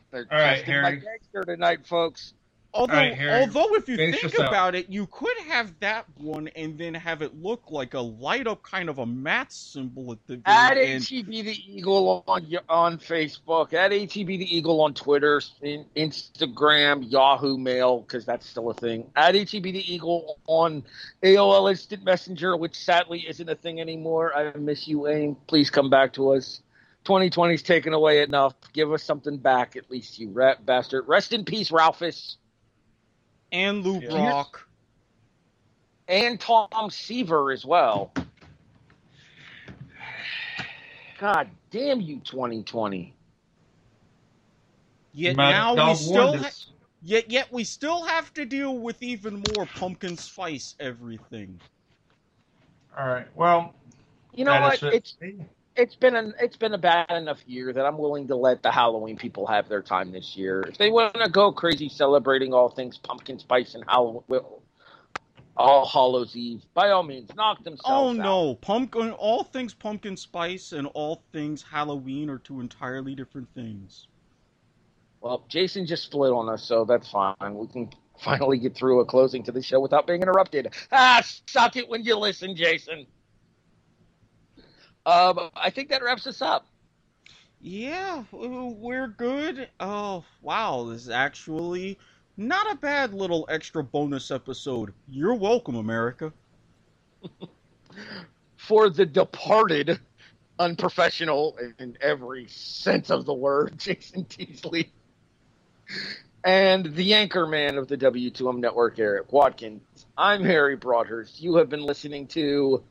they're All right, testing Harry. my gangster tonight, folks. Although, All right, Harry, although if you think this up. about it, you could have that one and then have it look like a light up kind of a mat symbol at the At very end. HEB the Eagle on on Facebook, at HEB the Eagle on Twitter, in, Instagram, Yahoo Mail, because that's still a thing. At HEB the Eagle on AOL Instant Messenger, which sadly isn't a thing anymore. I miss you, Aim. Please come back to us. 2020's taken away enough. Give us something back, at least, you rat bastard. Rest in peace, Ralphus. And Lou Yeah. Brock. and Tom Seaver as well. God damn you, 2020. Yet Mad now we still ha- yet yet we still have to deal with even more pumpkin spice everything. All right. Well, You know what? what? is it. It's it's been an it's been a bad enough year that I'm willing to let the Halloween people have their time this year. If they want to go crazy celebrating all things pumpkin spice and Halloween, All Hallows Eve. By all means, knock themselves Oh out. no, pumpkin! All things pumpkin spice and all things Halloween are two entirely different things. Well, Jason just split on us, so that's fine. We can finally get through a closing to the show without being interrupted. Ah, suck it when you listen, Jason. Um, I think that wraps us up. Yeah, we're good. Oh wow, this is actually not a bad little extra bonus episode. You're welcome, America. For the departed, unprofessional in every sense of the word, Jason Teasley, and the anchor man of the W2M network, Erik Watkins. I'm Harry Broadhurst. You have been listening to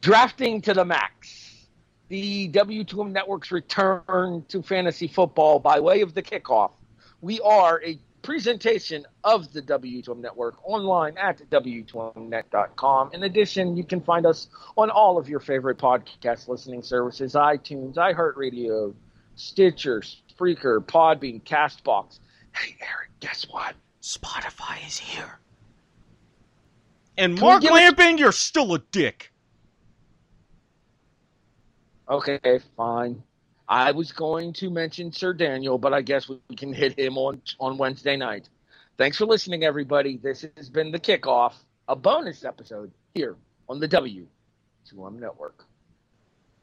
Drafting to the Max, the W2M network's return to fantasy football by way of the kickoff. We are a presentation of the W2M network online at W2Mnet.com. In addition, you can find us on all of your favorite podcast listening services iTunes, iHeartRadio, Stitcher, Spreaker, Podbean, Castbox. Hey, Erik, guess what? Spotify is here. And Mark give us- Lamping, you're still a dick. Okay, fine. I was going to mention Sir Daniel, but I guess we can hit him on on Wednesday night. Thanks for listening, everybody. This has been the kickoff, a bonus episode here on the W2M Network.